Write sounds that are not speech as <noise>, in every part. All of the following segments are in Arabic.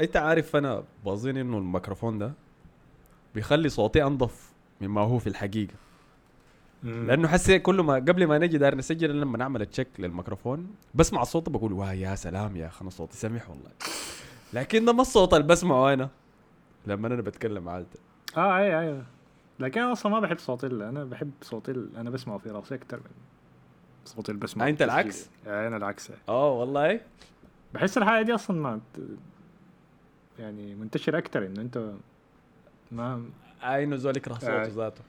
انت عارف أنا بظن انه الميكروفون ده بيخلي صوتي انظف مما هو في الحقيقة. لأنه حسي كل ما قبل ما نجي داير نسجل لما نعمل تشيك للميكروفون بسمع الصوت بقول واه يا سلام يا أخي أنا صوتي سمح والله. لكن ده ما الصوت اللي بسمعه أنا لما أنا بتكلم عادة. آه أي أي لكن أنا أصلا ما بحب صوتي أنا بحب صوتي أنا بسمعه في راسي أكثر من صوتي اللي بسمعه آه، في العكس؟ آه أنا العكس. آه والله. بحس الحاجة دي أصلا ما يعني منتشر أكثر إنه أنت ما اي إنه زول يكره صوته آه. ذاته.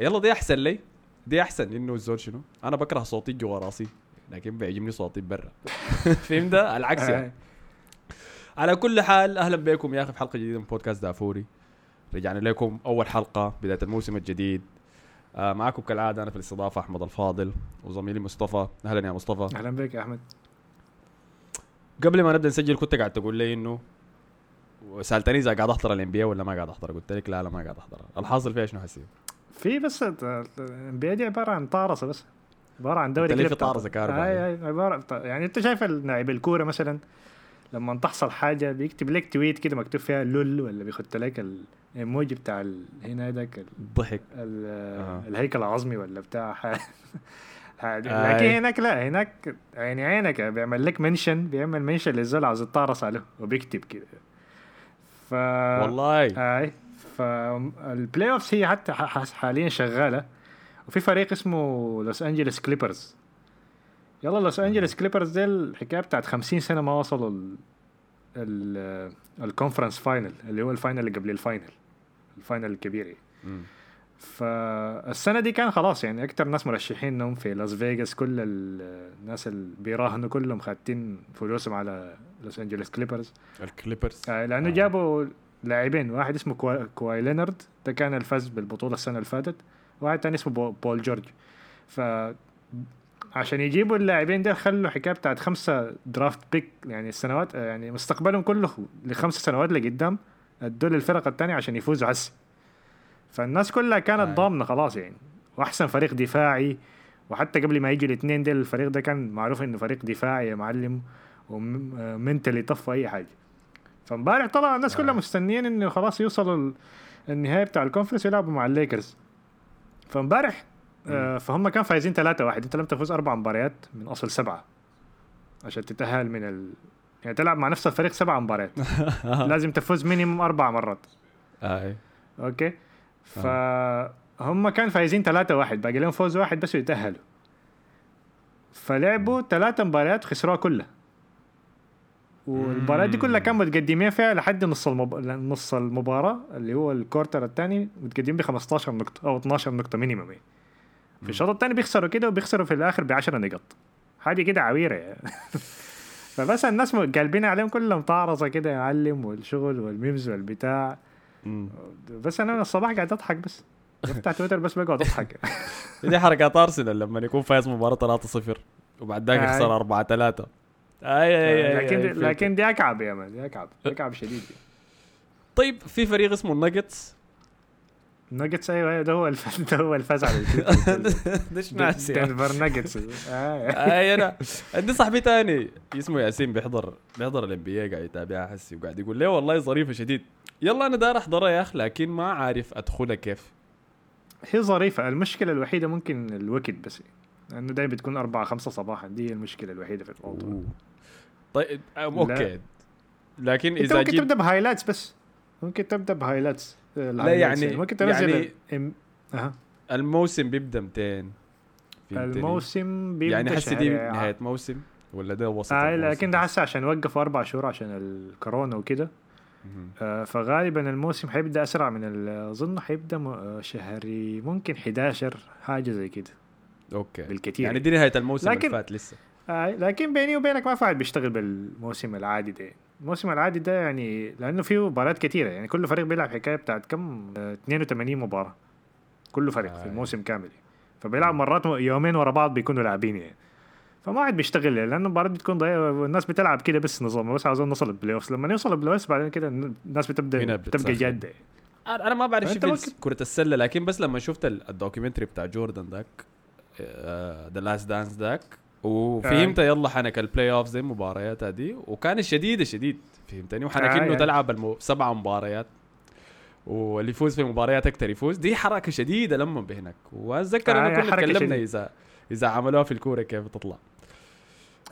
يلا دي أحسن لي. دي أحسن إنه الزول شنو؟ أنا بكره صوتي جوا راسي لكن بيعجبني صوتي برا. <laughs> فهمت؟ ده؟ العكس يعني. آه. على كل حال أهلا بكم يا أخي في حلقة جديدة من بودكاست دافوري. رجعنا لكم أول حلقة بداية الموسم الجديد. آه معكم كالعادة أنا في الاستضافة أحمد الفاضل وزميلي مصطفى. أهلا يا مصطفى. أهلا بك يا أحمد. قبل ما نبدأ نسجل كنت قاعد تقول لي إنه سالتني إذا قاعد أحضر الانبياء ولا ما قاعد أحضر قلت لك لا لا ما قاعد أحضر الحاصل فيها شنو حسيب في بس الانبياء دي عبارة عن طارصه بس عبارة عن دوري كده في طارصة كهرباء أي يعني؟ أي عبارة يعني أنت شايف لاعب الكورة مثلا لما تحصل حاجة بيكتب لك تويت كده مكتوب فيها لول ولا بيخط لك الايموجي بتاع هنا داك ال- ضحك ال- آه. الهيكل العظمي ولا بتاع. <laughs> آي. لكن هناك لا هناك يعني عينك بيعمل لك mention بيعمل mention للزول عاوز يتطارص عليه وبيكتب كده ف والله. أي فال playoffs هي حتى حاليا شغالة. وفي فريق اسمه لوس انجلوس كليبرز يلا لوس انجلوس كليبرز دي الحكاية بتاعت 50 سنة ما وصلوا ال ال الكونفرنس فاينل اللي هو الفاينل اللي قبل الفاينل الفاينل الكبير. يعني. فالسنة دي كان خلاص يعني أكتر ناس مرشحين انهم في لاس فيغاس كل ال- الناس اللي بيراهنوا كلهم خاتين فلوسهم على لوس انجلوس كليبرز الكليبرز. آه، لأنه آه. جابوا لاعبين واحد اسمه كوا- كواي لينارد ده كان الفاز بالبطولة السنة اللي فاتت واحد تاني اسمه بو- بول جورج. ف عشان يجيبوا اللاعبين ده خلوا حكاية بتاعت خمسة draft pick يعني السنوات آه، يعني مستقبلهم كله لخمس سنوات لقدام ادوا للفرق الثانية عشان يفوزوا هسه. فالناس كلها كانت آه. ضامنة خلاص يعني. وأحسن فريق دفاعي وحتى قبل ما يجوا الاثنين ديل الفريق ده كان معروف إنه فريق دفاعي يا معلم و mentally tough وأي حاجة. فامبارح طلع الناس كلها آه. مستنيين إنه خلاص يوصلوا ال- النهائي بتاع ال conference يلعبوا مع الليكرز. فامبارح آه فهم كانوا فايزين 3 واحد. انت لازم تفوز أربع مباريات من أصل سبعة. عشان تتأهل من ال... يعني تلعب مع نفس الفريق سبع مباريات. <laughs> لازم تفوز minimum أربع مرات. اي okay؟ فهم كانوا فايزين 3 واحد باقي لهم فوز واحد بس ويتأهلوا. فلعبوا ثلاثة مباريات خسروها كلها. والمباريات دي كلها كانوا متقدمين فيها لحد نص المب... نص المباراة اللي هو ال quarter الثاني متقدمين ب 15 نقطة أو 12 نقطة minimum يعني. في الشوط الثاني بيخسروا كده وبيخسروا في الآخر ب 10 نقط. حاجة كده عويرة يعني. <laughs> فبس الناس قالبين عليهم كلهم طارصة كده يا معلم والشغل وال memes والبتاع. مم. بس أنا من الصباح قاعد أضحك بس بفتح تويتر بس بقعد أضحك <laughs> دي حركات ارسنال لما يكون فايز مباراة 3-0 وبعد ذاك. يخسر 4 3 أي أي أي لكن دي. لكن دي اكعب يا man دي اكعب اكعب شديد طيب في فريق اسمه الناجتس ناجتس أيوه أيوة، ده هو الفاز <laughs> ده هو الفاز على التويتر. ليش ناسي دنفر ناجتس. آه. أي أنا <laughs> عندي صاحبي تاني اسمه ياسين بيحضر بيحضر ال NBA قاعد يتابعها حسي وقاعد يقول لي والله ظريفة شديد. يلا أنا داير احضرها يا أخي لكن ما عارف ادخلها كيف. هي ظريفة. المشكلة الوحيدة ممكن الوقت بس لأنه دايما بتكون أربعة خمسة صباحا. دي المشكلة الوحيدة في الموضوع. طيب okay. لكن إذا ممكن تبدأ ب highlights بس. ممكن تبدأ بهايلايتس لا يعني ممكن تنزل يعني يعني أها. الموسم بيبدأ 200 فهمتني؟ الموسم بيبدأ يعني حسي دي نهاية موسم ولا ده وسط آه؟ لكن ده هسه عشان وقفوا أربع شهور عشان الكورونا وكده. آه فغالبا الموسم حيبدأ أسرع من أظن حيبدأ آه، شهري ممكن 11 حاجة زي كده okay بالكتير يعني دي نهاية الموسم لكن- اللي فات لسه آه لكن بيني وبينك ما في واحد بيشتغل بالموسم العادي ده الموسم العادي ده يعني لأنه فيه مباريات كتيرة. يعني كل فريق بيلعب حكاية بتاعت كم؟ آه 82 مباراة. كل فريق آه. في الموسم كامل. فبيلعب مرات يومين ورا بعض بيكونوا لاعبين يعني. فما واحد بيشتغل لأنه المباراة بتكون ضيقه والناس بتلعب كده بس نظام بس عاوزين نوصل ال playoffs لما نوصل ال playoffs بعدين كده الناس بتبدأ. بتبقى جادة. أنا أنا ما بعرف شو كرة السلة لكن بس لما شفت ال- ال documentary بتاع جوردن ذاك The Last Dance ذاك وفهمت يلا حنك ال playoff زي المباريات هذه وكان شديده شديد فهمتني وحنكنه آه، آه. تلعب المو... سبع مباريات واللي يفوز في مباريات أكثر يفوز دي حركة شديدة لما بهناك وأتذكر آه، إنه هي كنا تكلمنا. اذا إذا عملوها في الكورة كيف تطلع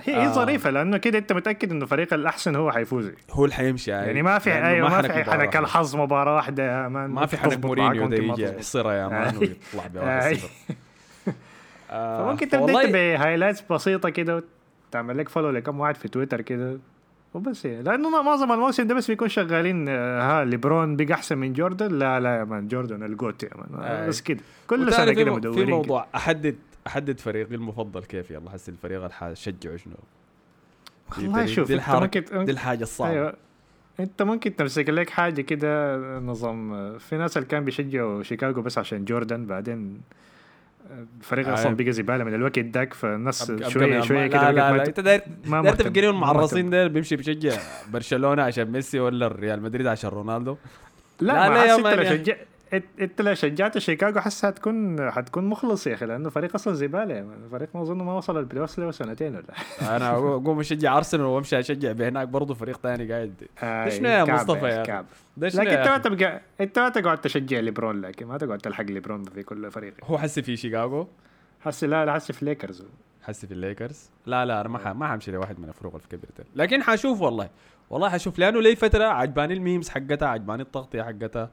هي هي آه. ظريفة لأنه كده أنت متأكد إنه الفريق الأحسن هو حيفوز هو اللي حيمشي يعني ما في أيوه ما حنك في حنك. الحظ مباراة واحدة يا man ما في حنك مورينيو ده ما يجي. يحصرها يا man. ويطلع بواحد آه، <laughs> فممكن تبدأ ب highlights بسيطة كده وتعمل لك follow لكم واحد في تويتر كده وبس يعني. لأنه معظم الموسم ده بس بيكون شغالين آه، ها ليبرون بقى احسن من جوردن لا لا يا man جوردن ال GOAT يا man. آه،. بس كده. كل سنة كده مدورين في كده. موضوع احدد أحدد فريقي المفضل كيف؟ يلا حس الفريق اللي حشجعه شنو؟ والله شوف دي ممكن دي الحاجة الصعبة. أيوه. انت ممكن تمسك لك حاجة كده نظام آه، في ناس اللي كان بيشجعوا شيكاغو بس عشان جوردن بعدين آه، الفريق آه. أصلا بقى زبالة من الوقت داك فالناس شوية شوية كده لا لا ما- أنت داير ما داير. تفكرين ما المعرصين ده بيمشي بيشجع برشلونة عشان ميسي ولا الريال مدريد عشان رونالدو لا, لا، لا, لا يا مان انت- لو شجعت شيكاغو حس حتكون حتكون مخلص يا أخي لأنه فريق أصلا زبالة. يا مان. الفريق ما اظن ما وصل البلاي أوف له سنتين ولا؟ <laughs> أنا أقوم أشجع أرسنال وأمشي أشجع بهناك برضه فريق ثاني قاعد. هاي، شنو يا كعب مصطفى يا لكن يا أنت ما؟ تبقى أنت ما تقعد تشجع ليبرون لكن ما تقعد تلحق ليبرون في كل فريق. هو حسي في شيكاغو؟ حسي لا لا حسي في ليكرز. حسي في الليكرز؟ لا لا أنا ما ح- ما حمشي لواحد من الفروق اللي في لكن حشوف والله. والله حشوف لأنه لي فترة عجباني ال memes حقتها عجباني التغطية حقتها.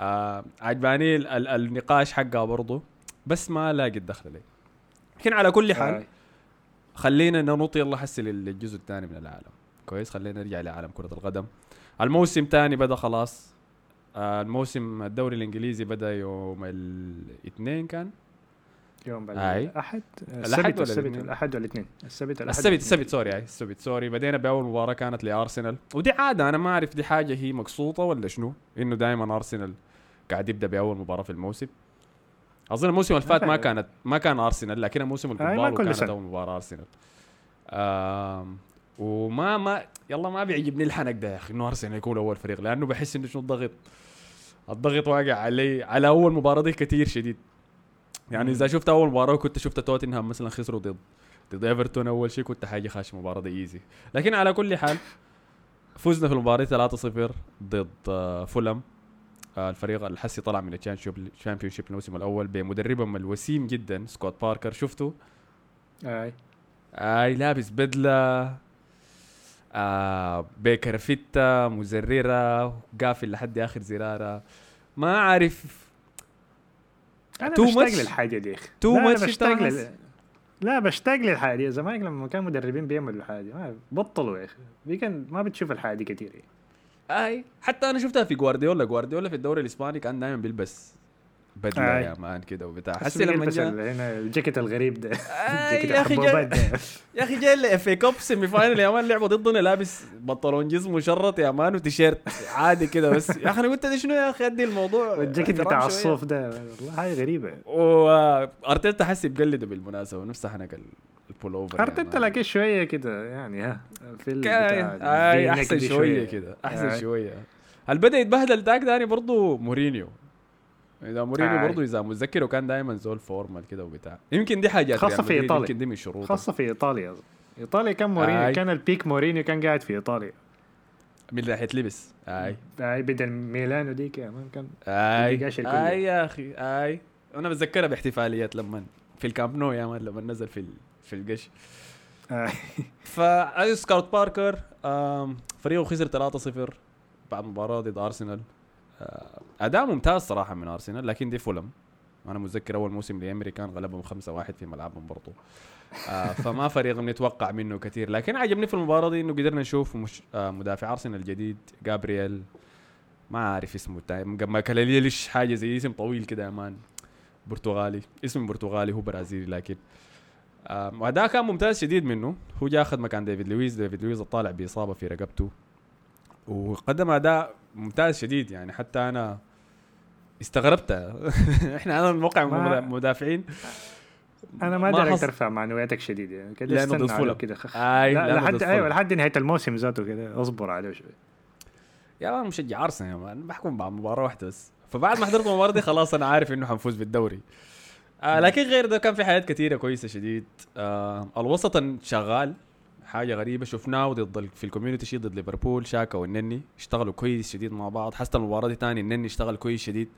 آه عجباني ال- ال- النقاش حقها برضه بس ما لاقي الدخل لي. لكن على كل حال هاي. خلينا ننط يلا حسي لل- للجزء الثاني من العالم. كويس خلينا نرجع لعالم كرة القدم. الموسم الثاني بدأ خلاص. آه الموسم الدوري الإنجليزي بدأ يوم الاثنين كان؟ يوم. الأحد؟ السبت ولا السبت؟ الأحد والاثنين السبت الأحد السبت. السبت sorry هاي السبت sorry. بدينا بأول مباراة كانت لأرسنال. ودي عادة أنا ما أعرف دي حاجة هي مقصودة ولا شنو؟ إنه دائما أرسنال قاعد يبدأ بأول مباراة في الموسم. أظن الموسم اللي فات ما. كانت ما كان أرسنال لكن الموسم الفوتبال كل كانت. أول مباراة أرسنال. وما ما يلا ما بيعجبني الحنك ده يا أخي إنه أرسنال يكون أول فريق لأنه بحس إنه شنو الضغط؟ الضغط واقع علي على أول مباراة دي كثير شديد. يعني إذا شفت أول مباراة كنت شفت توتنهام مثلا خسروا ضد ضد إيفرتون أول شيء كنت حاجة خاش المباراه دي easy لكن على كل حال فزنا في المباراة 3-0 ضد آه، فولم الفريق الحسي طلع من ال Championship الموسم الأول بمدربهم الوسيم جدا سكوت باركر. شفته؟ هاي أي لابس بدلة آه بيكر فيتا مزررة قافل لحد آخر زرارة. ما عارف أنا Too بشتاق much؟ للحاجة دي. أنا much بشتاق لل... لا بشتاق للحاجة دي. زمان لما كان مدربين بيعملوا حاجة ما بطلوا يا كان ما بتشوف الحاجة دي كثير يعني. أي. حتى أنا شفتها في جوارديولا جوارديولا في الدوري الإسباني كان دائما بيلبس بدلة. يا مان كده وبتاع. حسي لما جاء هنا الجاكيت الغريب ده. الجاكيت <laughs> <laughs> يا أخي جاي. يا أخي جاي الاف اي كاب سيمي فاينل يا مان. لعبوا ضدنا لابس بنطلون جسم مشرط يا مان وتيشيرت عادي كده بس. يا أخي أنا قلت شنو يا أخي أدي الموضوع؟ والجاكيت احترام بتاع. الصوف ده. والله حاجة غريبة. وارتيتا حسي بقلده بالمناسبة. ونفس حنك البول اوفر ارتيتا مان. لكن شوية كده يعني ها في اي الفي أحسن نيك دي شوية كده آي. احسن شوية هل بدأ يتبهدل تاك تاني برضه مورينيو إذا مورينيو. برضه إذا متذكره كان دائما زول formal كده وبتاع يمكن دي حاجات خاصة ريال في مدريد إيطاليا. يمكن دي من شروطه خاصة في إيطاليا. إيطاليا كان مورينيو آي. كان ال peak مورينيو كان قاعد في إيطاليا من ناحيه لبس آي آي بدل ميلانو ديك يا man كان آي. آي يا أخي آي أنا بتذكرها باحتفاليات لما في الكامب نو يا man لما نزل في ال- في القش. فا سكوت باركر فريقه خسر 3-0 بعد مباراة ضد أرسنال. أداء ممتاز صراحة من أرسنال لكن دي فولم. أنا متذكر أول موسم لامري كان غلبهم 5-1 في ملعبهم برضو. آه، <laughs> فما فريق بنتوقع منه كثير. لكن عجبني في المباراة دي إنه قدرنا نشوف مش آه، مدافع أرسنال الجديد جابرييل. ما عارف اسمه ما كلاليلش حاجة زي اسم طويل كده يا مان برتغالي. اسم برتغالي هو برازيلي لكن آه، واداء كان ممتاز شديد منه. هو جاء اخذ مكان ديفيد لويس ديفيد لويس طالع بإصابة في رقبته. وقدم أداء ممتاز شديد يعني. حتى أنا استغربت. <laughs> إحنا أنا الموقع ما- مدافعين. أنا ما دارك حص- ترفع معنوياتك شديد يعني. كده استنى ضد. كده خ- اي لا لأنه لحد أيوه. لحد نهاية الموسم ذاته كده. اصبر عليه شوي. يا man مشجع أرسنال يا man. بحكم بعد مباراة واحدة بس. فبعد ما حضرت المباراة دي خلاص أنا عارف إنه حنفوز بالدوري. آه لكن غير ده كان في حاجات كثيره كويسة شديد. آه الوسط شغال حاجة غريبة شفناه ضد في ال Community Shield ضد ليفربول شاكا والنني اشتغلوا كويس شديد مع بعض. حتى المباراة دي تاني النني اشتغل كويس شديد.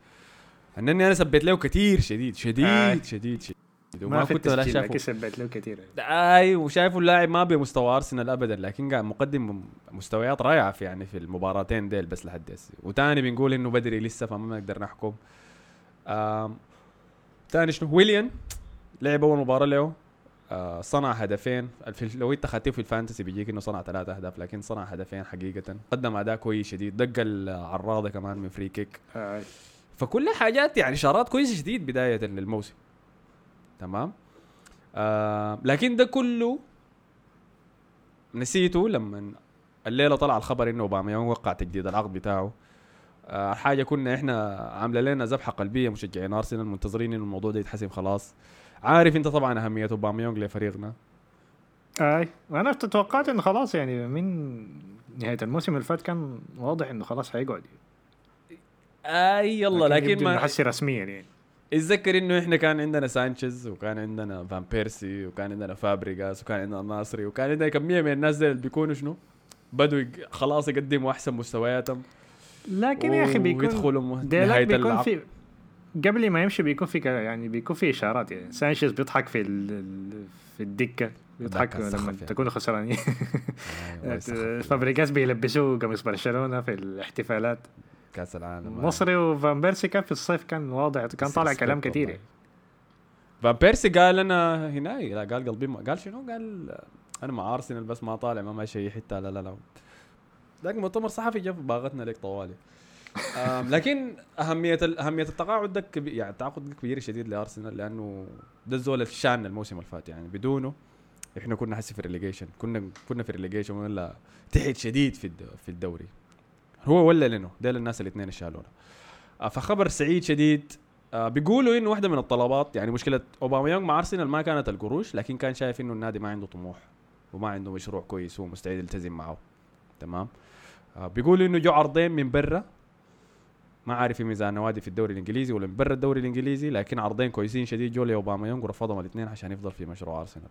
النني أنا سبيت له كثير شديد شديد آه. شديد شديد. ما وما في كنت ولا شايفه سبيت له كثير آي وشايفه اللاعب ما بمستوى أرسنال ابدا لكن قاعد مقدم مستويات رائعة في يعني في المباراتين ديل بس لحد هسه وتاني بنقول إنه بدري لسه فما نقدر نحكم. آم، تاني شنو؟ ويليان. لعب أول مباراة له. آه صنع هدفين. في لو انت خدته في ال fantasy بيجيك إنه صنع ثلاثة أهداف لكن صنع هدفين حقيقة. قدم أداء كويس شديد. دق العارضة كمان من free kick آه. فكل حاجات يعني اشارات كويسه شديد بداية للموسم. تمام؟ آه لكن ده كله نسيته لما الليلة طلع الخبر إنه اوباميونج وقع تجديد العقد بتاعه. حاجة كنا إحنا عاملة لنا ذبحة قلبية مشجعين أرسنال منتظرين إنه الموضوع ده يتحسم خلاص. عارف أنت طبعا أهمية اوباميونج لفريقنا؟ أي وأنا توقعت إنه خلاص يعني من نهاية الموسم اللي فات كان واضح إنه خلاص حيقعد أي يلا لكن إنه ما حسي رسميا يعني. اتذكر إنه إحنا كان عندنا سانشيز وكان عندنا فان بيرسي وكان عندنا فابريغاس وكان عندنا ناصري وكان عندنا كمية من الناس دي اللي بيكونوا شنو؟ بدوا خلاص يقدموا أحسن مستوياتهم. لكن يا أخي بيكون ديلاك بيكون اللعب. في قبل ما يمشي بيكون في ك- يعني بيكون في إشارات يعني سانشيز بيضحك في في الدكة بيضحك الدكة لما يعني. تكونوا خسرانين. يسخف. <laughs> فابريجاس بيلبسوه قميص برشلونة في الاحتفالات. كأس العالم. ناصري وفان بيرسي كان في الصيف كان واضح كان طالع كلام كثير. يعني. فان بيرسي قال أنا هنا لا قال قلبي ما قال شنو؟ قال أنا مع أرسنال بس ما طالع ما ماشي اي حتة لا لا لا. ذاك مؤتمر صحفي جاب باغتنا لك طوالي. لكن أهمية أهمية التعاقد ده كبير يعني التعاقد كبير شديد لأرسنال لأنه ده الزول الشان الموسم اللي فات يعني بدونه إحنا كنا حسي في الريليجيشن كنا كنا في الريليجيشن ولا تحت شديد في في الدوري. هو ولا لينو؟ ديل الناس الاثنين شالونا آه، فخبر سعيد شديد آه، بيقولوا إنه واحدة من الطلبات يعني مشكلة اوباميونج مع أرسنال ما كانت القروش لكن كان شايف إنه النادي ما عنده طموح وما عنده مشروع كويس هو مستعد يلتزم معه. تمام؟ بيقولوا إنه جو عرضين من برا. ما عارف في ميزان نوادي في الدوري الإنجليزي ولا من برا الدوري الإنجليزي لكن عرضين كويسين شديد. جو لاوباميونج ورفضهم الاثنين عشان يفضل في مشروع أرسنال.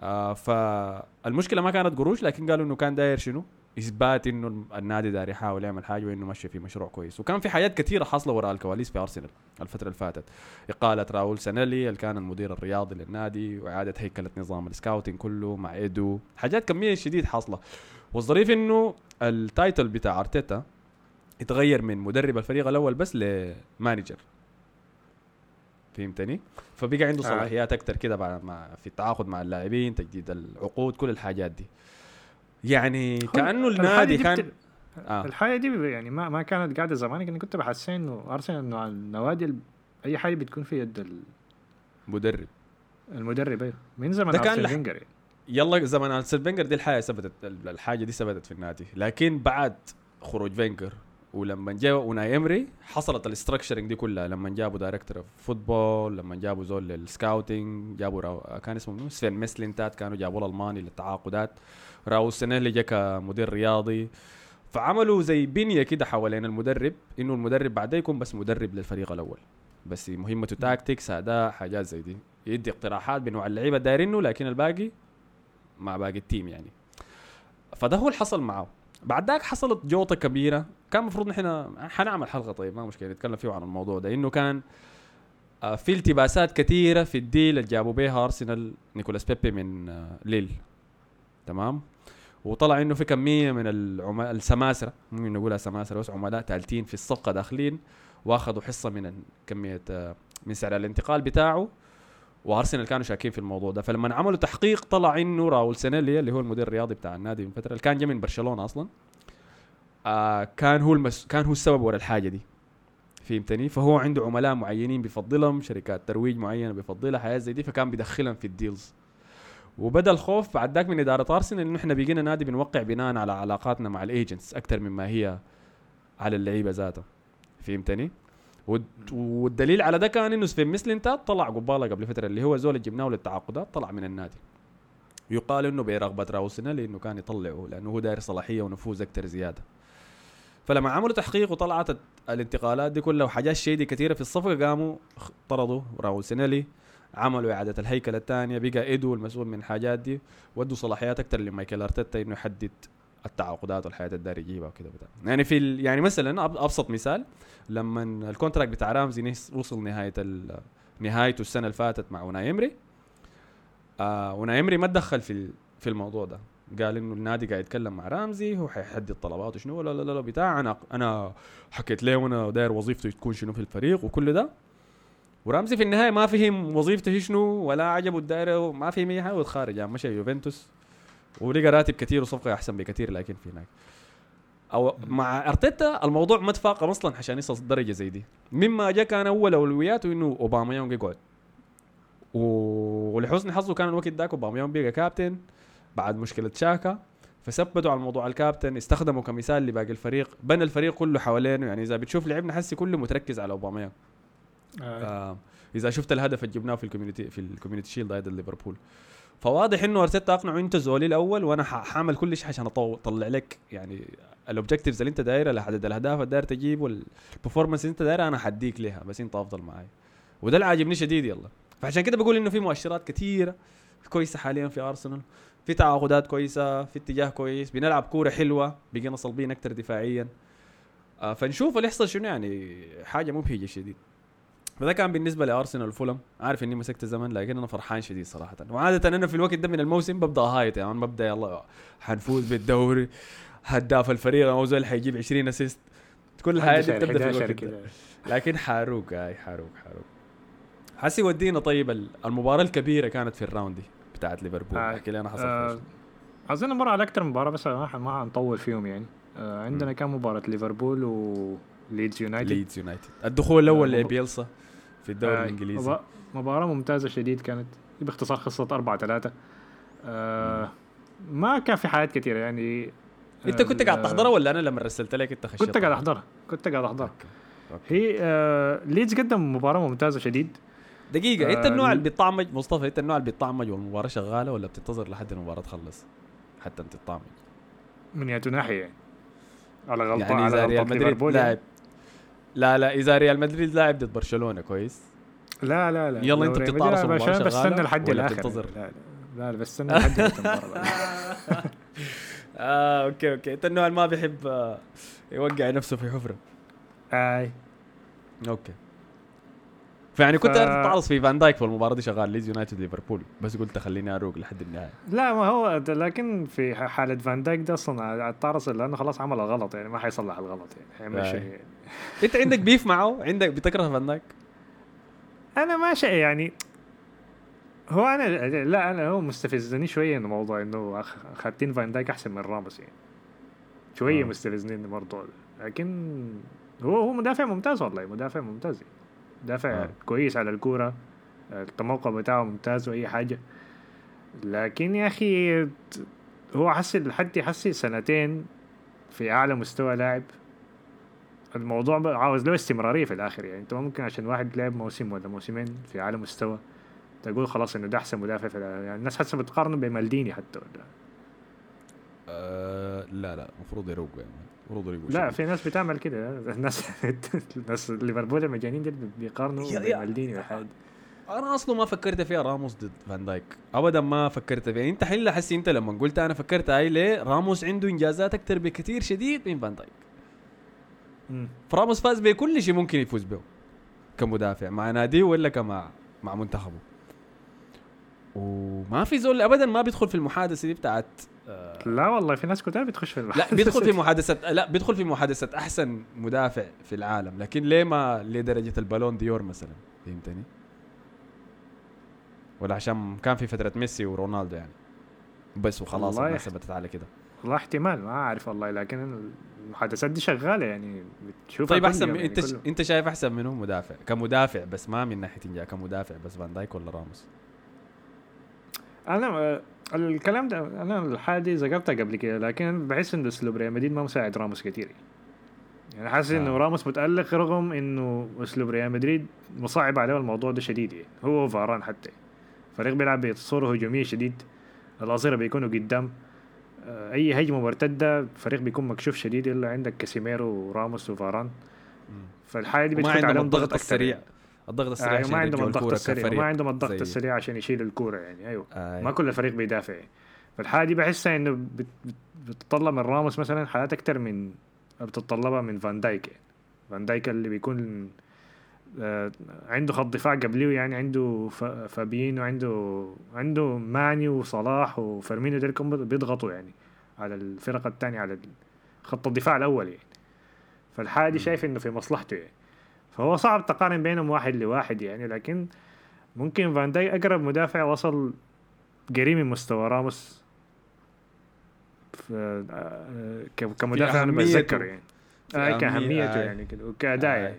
آه فالمشكلة ما كانت قروش لكن قالوا إنه كان داير شنو؟ إثبات إنه النادي داير يحاول يعمل حاجة وإنه ماشي في مشروع كويس. وكان في حاجات كثيرة حاصلة وراء الكواليس في أرسنال الفترة اللي فاتت. إقالة راؤول سانييهي اللي كان المدير الرياضي للنادي وإعادة هيكلة نظام ال scouting كله مع إيدو. حاجات كمية شديد حاصلة. والظريف إنه ال title بتاع أرتيتا اتغير من مدرب الفريق الأول بس ل manager فهمتني؟ فبقى عنده آه. صلاحيات أكثر كده بعد مع في التعاقد مع اللاعبين تجديد العقود كل الحاجات دي يعني كأنه النادي دي كان بت- آه. الحاجة دي يعني ما ما كانت قاعدة زمان لكن كنت بحس إنه أرسنال إنه النوادي ال- أي حاجة بتكون في يد ال- مدرب المدرب أيوه. من زمان ده كان لح-. يلا زمن أرسين فينجر دي الحاجة ثبتت الحاجة دي ثبتت في النادي. لكن بعد خروج فينجر ولما جاء أوناي إيمري حصلت ال structuring دي كلها. لما جابوا director of football لما جابوا زول لل scouting جابوا راؤول كان اسمه منو؟ سفين ميسلينتات كانوا جابوا الألماني للتعاقدات. راؤول سانييهي جا كمدير رياضي. فعملوا زي بنية كده حوالين المدرب إنه المدرب بعدين يكون بس مدرب للفريق الأول. بس مهمته tactics أداء حاجات زي دي. يدي اقتراحات بنوع اللعيبة دايرينه لكن الباقي مع باقي ال team يعني. فده هو اللي حصل معه. بعد ذاك حصلت جوطة كبيرة. كان المفروض نحن حنعمل حلقة طيب ما مشكلة نتكلم فيه عن الموضوع ده. إنه كان آه، في التباسات كثيرة في ال deal اللي جابوا بيها أرسنال نيكولاس بيبي من آه، ليل. تمام؟ وطلع إنه في كمية من العملاء السماسرة ممكن نقولها سماسرة بس عملاء تالتين في الصفقة داخلين واخذوا حصة من كمية آه، من سعر الانتقال بتاعه. وأرسنال كانوا شاكين في الموضوع ده. فلما عملوا تحقيق طلع إنه راول سانييهي اللي هو المدير الرياضي بتاع النادي من فترة اللي كان جاي من برشلونة أصلا آه كان هو المس... كان هو السبب ورا الحاجة دي. فهمتني؟ فهو عنده عملاء معينين بيفضلهم شركات ترويج معينة بيفضلها حاجات زي دي فكان بيدخلهم في ال deals. وبدأ الخوف بعد ذاك من إدارة أرسنال إنه إحنا بقينا نادي بنوقع بناء على علاقاتنا مع ال agents أكثر مما هي على اللعيبة ذاتها. فهمتني؟ والد- والدليل على ده كان إنه سفين مسلنتات طلع قبالة قبل فترة اللي هو زول جبناه للتعاقدات طلع من النادي. يقال إنه برغبه راوسنا لإنه كان يطلعه لأنه هو داير صلاحية ونفوذ أكثر زيادة. فلما عملوا تحقيق وطلعت الانتقالات دي كلها وحاجات شيء دي كثيرة في الصفقة قاموا طردوا راول سينيلي عملوا إعادة الهيكلة الثانية بقى ايدو المسؤول من الحاجات دي ودوا صلاحيات أكثر لمايكل أرتيتا إنه يحدد التعاقدات والحاجات الدايرين يجيبوها وكذا بتاع يعني في ال- يعني مثلا أبسط مثال لما ال contract بتاع رامزي وصل نهاية ال- نهايته السنة اللي فاتت مع أوناي إيمري. آه أوناي إيمري ما تدخل في في الموضوع ده. قال إنه النادي قاعد يتكلم مع رامزي هو حيحدد طلباته شنو لا لا لا بتاع. أنا أنا حكيت له وأنا داير وظيفته تكون شنو في الفريق وكل ده. ورامزي في النهاية ما فهم وظيفته شنو ولا عجبه الدايره ما فهم أي حاجة وتخارج يعني مشى يوفنتوس. ولقى راتب كثير وصفقة أحسن بكثير لكن في هناك. أو مع أرتيتا الموضوع ما تفاقم أصلا عشان يصل درجة زي دي. لما جاء كان اول اولوياته إنه اوباميونج يقعد و- ولحسن حظه كان الوقت ذاك اوباميونج بقى كابتن بعد مشكلة شاكا. فثبتوا على موضوع الكابتن استخدموا كمثال لباقي الفريق. بنى الفريق كله حوالينه. يعني إذا بتشوف لعبنا حسي كله متركز على اوباميونج آه. آه إذا شفت الهدف اللي جبناه في ال Community في ال Community Shield ضد ليفربول. فواضح إنه أرتيتا أقنعه انت زولي الأول وأنا حاعمل كل شيء عشان أطلع لك. يعني ال objectives اللي أنت دايرها لعدد الأهداف اللي داير تجيب وال performance اللي أنت دايرها أنا حديك ليها بس أنت أفضل معي وده اللي عاجبني شديد يلا. فعشان كده بقول إنه في مؤشرات كثيره كويسة حاليا في ارسنال في تعاقدات كويسة في اتجاه كويس بنلعب كورة حلوة بقينا صلبين أكثر دفاعيا. آه فنشوف اللي يحصل شنو يعني حاجة مبهجة شديد. فده كان بالنسبة لأرسنال وفولهام. عارف إني مسكت زمن لكن أنا فرحان شديد صراحة. وعادة أنا في الوقت ده من الموسم ببدأ هايط يعني. ببدأ يلا حنفوز بالدوري هداف الفريق اوزيل حيجيب 20 اسيست كل الحياة دي بتبدأ في 11 الوقت ده. لكن حاروق هاي حاروق حاروق. حسي ودينا طيب ال- المباراة الكبيرة كانت في ال round دي بتاعت ليفربول. آه. أحكي لي أنا حصل آه،. عايزين نمر على أكثر مباراة بس ما حنطول فيهم يعني. آه عندنا كان مباراة؟ ليفربول وليدز يونايتد ليدز يونايتد الدخول الأول آه، لبيلسا. في الدوري آه، الإنجليزي. مبا- مباراة ممتازة شديد كانت باختصار خلصت 4 3 آه ما كان في حاجات كثيرة يعني. أنت كنت قاعد تحضرها ولا أنا لما رسلت لك أنت خشيت؟ كنت قاعد؟ احضرها كنت قاعد احضرها. هي آه ليدز قدم مباراة ممتازة شديد. دقيقة أنت آه، النوع ال- اللي بي تكمج مصطفى أنت النوع اللي بيطعمج والمباراة شغالة ولا بتنتظر لحد المباراة تخلص؟ حتى أنت تطعمج. من ياتو ناحية يعني. على غلطة يعني على غلطة مدريد ليفربول يعني. لاعب لا لا إذا ريال مدريد لاعب ضد برشلونة كويس. لا لا لا. يلا أنت مدريد المباراة بس شغالة بستنى لحد الآخر. بتنتظر؟ لا لا لا بستنى لحد المباراة <laughs> <laughs> آه أوكي أوكي. إنت النوع اللي ما بيحب آه، يوقع نفسه في حفرة. أي. أوكي. فيعني كنت ف- تتعرض في فان دايك في المباراة دي شغال ليدز يونايتد ليفربول. بس قلت خليني أروق لحد النهاية. لا ما هو لكن في ح- حالة فان دايك ده أصلا الطارس لأنه خلاص عمل الغلط يعني ما حيصلح الغلط يعني حيمشي. أي. انت عندك بيف معه؟ عندك بتكره فان دايك أنا ما شيء يعني. هو أنا لا أنا هو مستفزني شوية إنه موضوع إنه خدتين فان دايك أحسن من راموس يعني. شوية آه. مستفزني الموضوع ده لكن هو هو مدافع ممتاز والله مدافع ممتاز يعني. مدافع آه. كويس على الكورة. التموقع بتاعه ممتاز وأي حاجة. لكن يا أخي هو حسي لحد حسي سنتين في أعلى مستوى لاعب؟ الموضوع بقى عاوز له استمرارية في الآخر يعني انت ما ممكن عشان واحد لعب موسم ولا موسمين في اعلى مستوى تقول خلاص إنه ده أحسن مدافع في العالم. يعني الناس حتى بتقارنه بمالديني حتى ولا آه لا لا المفروض يروق يعني المفروض يروق لا. في ناس بتعمل كده الناس <laughs> الناس ليفربول المجانين دول بيقارنوا بمالديني دي. أنا أصلا ما فكرت فيها راموس ضد فان دايك ابدا ما فكرت فيها أنت حين حس أنت لما قلت أنا فكرت هاي ليه راموس عنده إنجازات أكثر بكثير شديد من فان دايك. فراموس فاز بكل شيء ممكن يفوز به كمدافع مع ناديه ولا كمع مع منتخبه. وما في زول ابدا ما بيدخل في المحادثة دي بتاعت آه لا والله في ناس كتير بتخش في لا بيدخل في محادثة لا بيدخل في محادثة أحسن مدافع في العالم. لكن ليه ما لدرجه البالون ديور مثلا؟ فهمتني؟ ولا عشان كان في فترة ميسي ورونالدو يعني. بس وخلاص الناس ثبتت على كده. والله احتمال ما أعرف والله لكن المحادثات دي شغالة يعني بتشوفها طيب أحسن من يعني أنت كله. أنت شايف أحسن منه مدافع؟ كمدافع بس ما من ناحية إنجاز كمدافع بس فان دايك ولا راموس؟ أنا آه، الكلام ده أنا الحاجة دي ذكرتها قبل كده لكن بحس ان أسلوب ريال مدريد ما مساعد راموس كثير يعني حاسس إنه آه. راموس متألق رغم إنه أسلوب ريال مدريد مصعب عليه الموضوع ده شديد يعني. هو وفاران حتى. فريق بيلعب بصوره هجوميه شديد. الأظهرة بيكونوا قدام. أي هجمة مرتدة فريق بيكون مكشوف شديد إلا عندك كاسيميرو وراموس وفاران. فالحاجه دي بتفوت عندهم عليهم الضغط السريع. يعني. الضغط السريع آه عشان ما عندهم الضغط السريع. ما عندهم الضغط السريع عشان يشيل الكورة يعني. أيوه. آه ما كل الفريق بيدافع. يعني. فالحالة دي بحسها إنه بت- بت- بتتطلب من راموس مثلا حالات أكثر من بتتطلبها من فان دايك يعني. فان دايك اللي بيكون آه، عنده خط دفاع قبليه يعني عنده فابينيو عنده عنده ماني وصلاح وفيرمينو كلهم بيضغطوا يعني على الفرق الثانية على خط الدفاع الأول يعني فالحالة دي شايف إنه في مصلحته يعني فهو صعب تقارن بينهم واحد لواحد يعني لكن ممكن فان دايك أقرب مدافع وصل قريب من مستوى راموس آه، ك- كمدافع أنا. بتذكر يعني آه آه. يعني كده وكأداء آه. يعني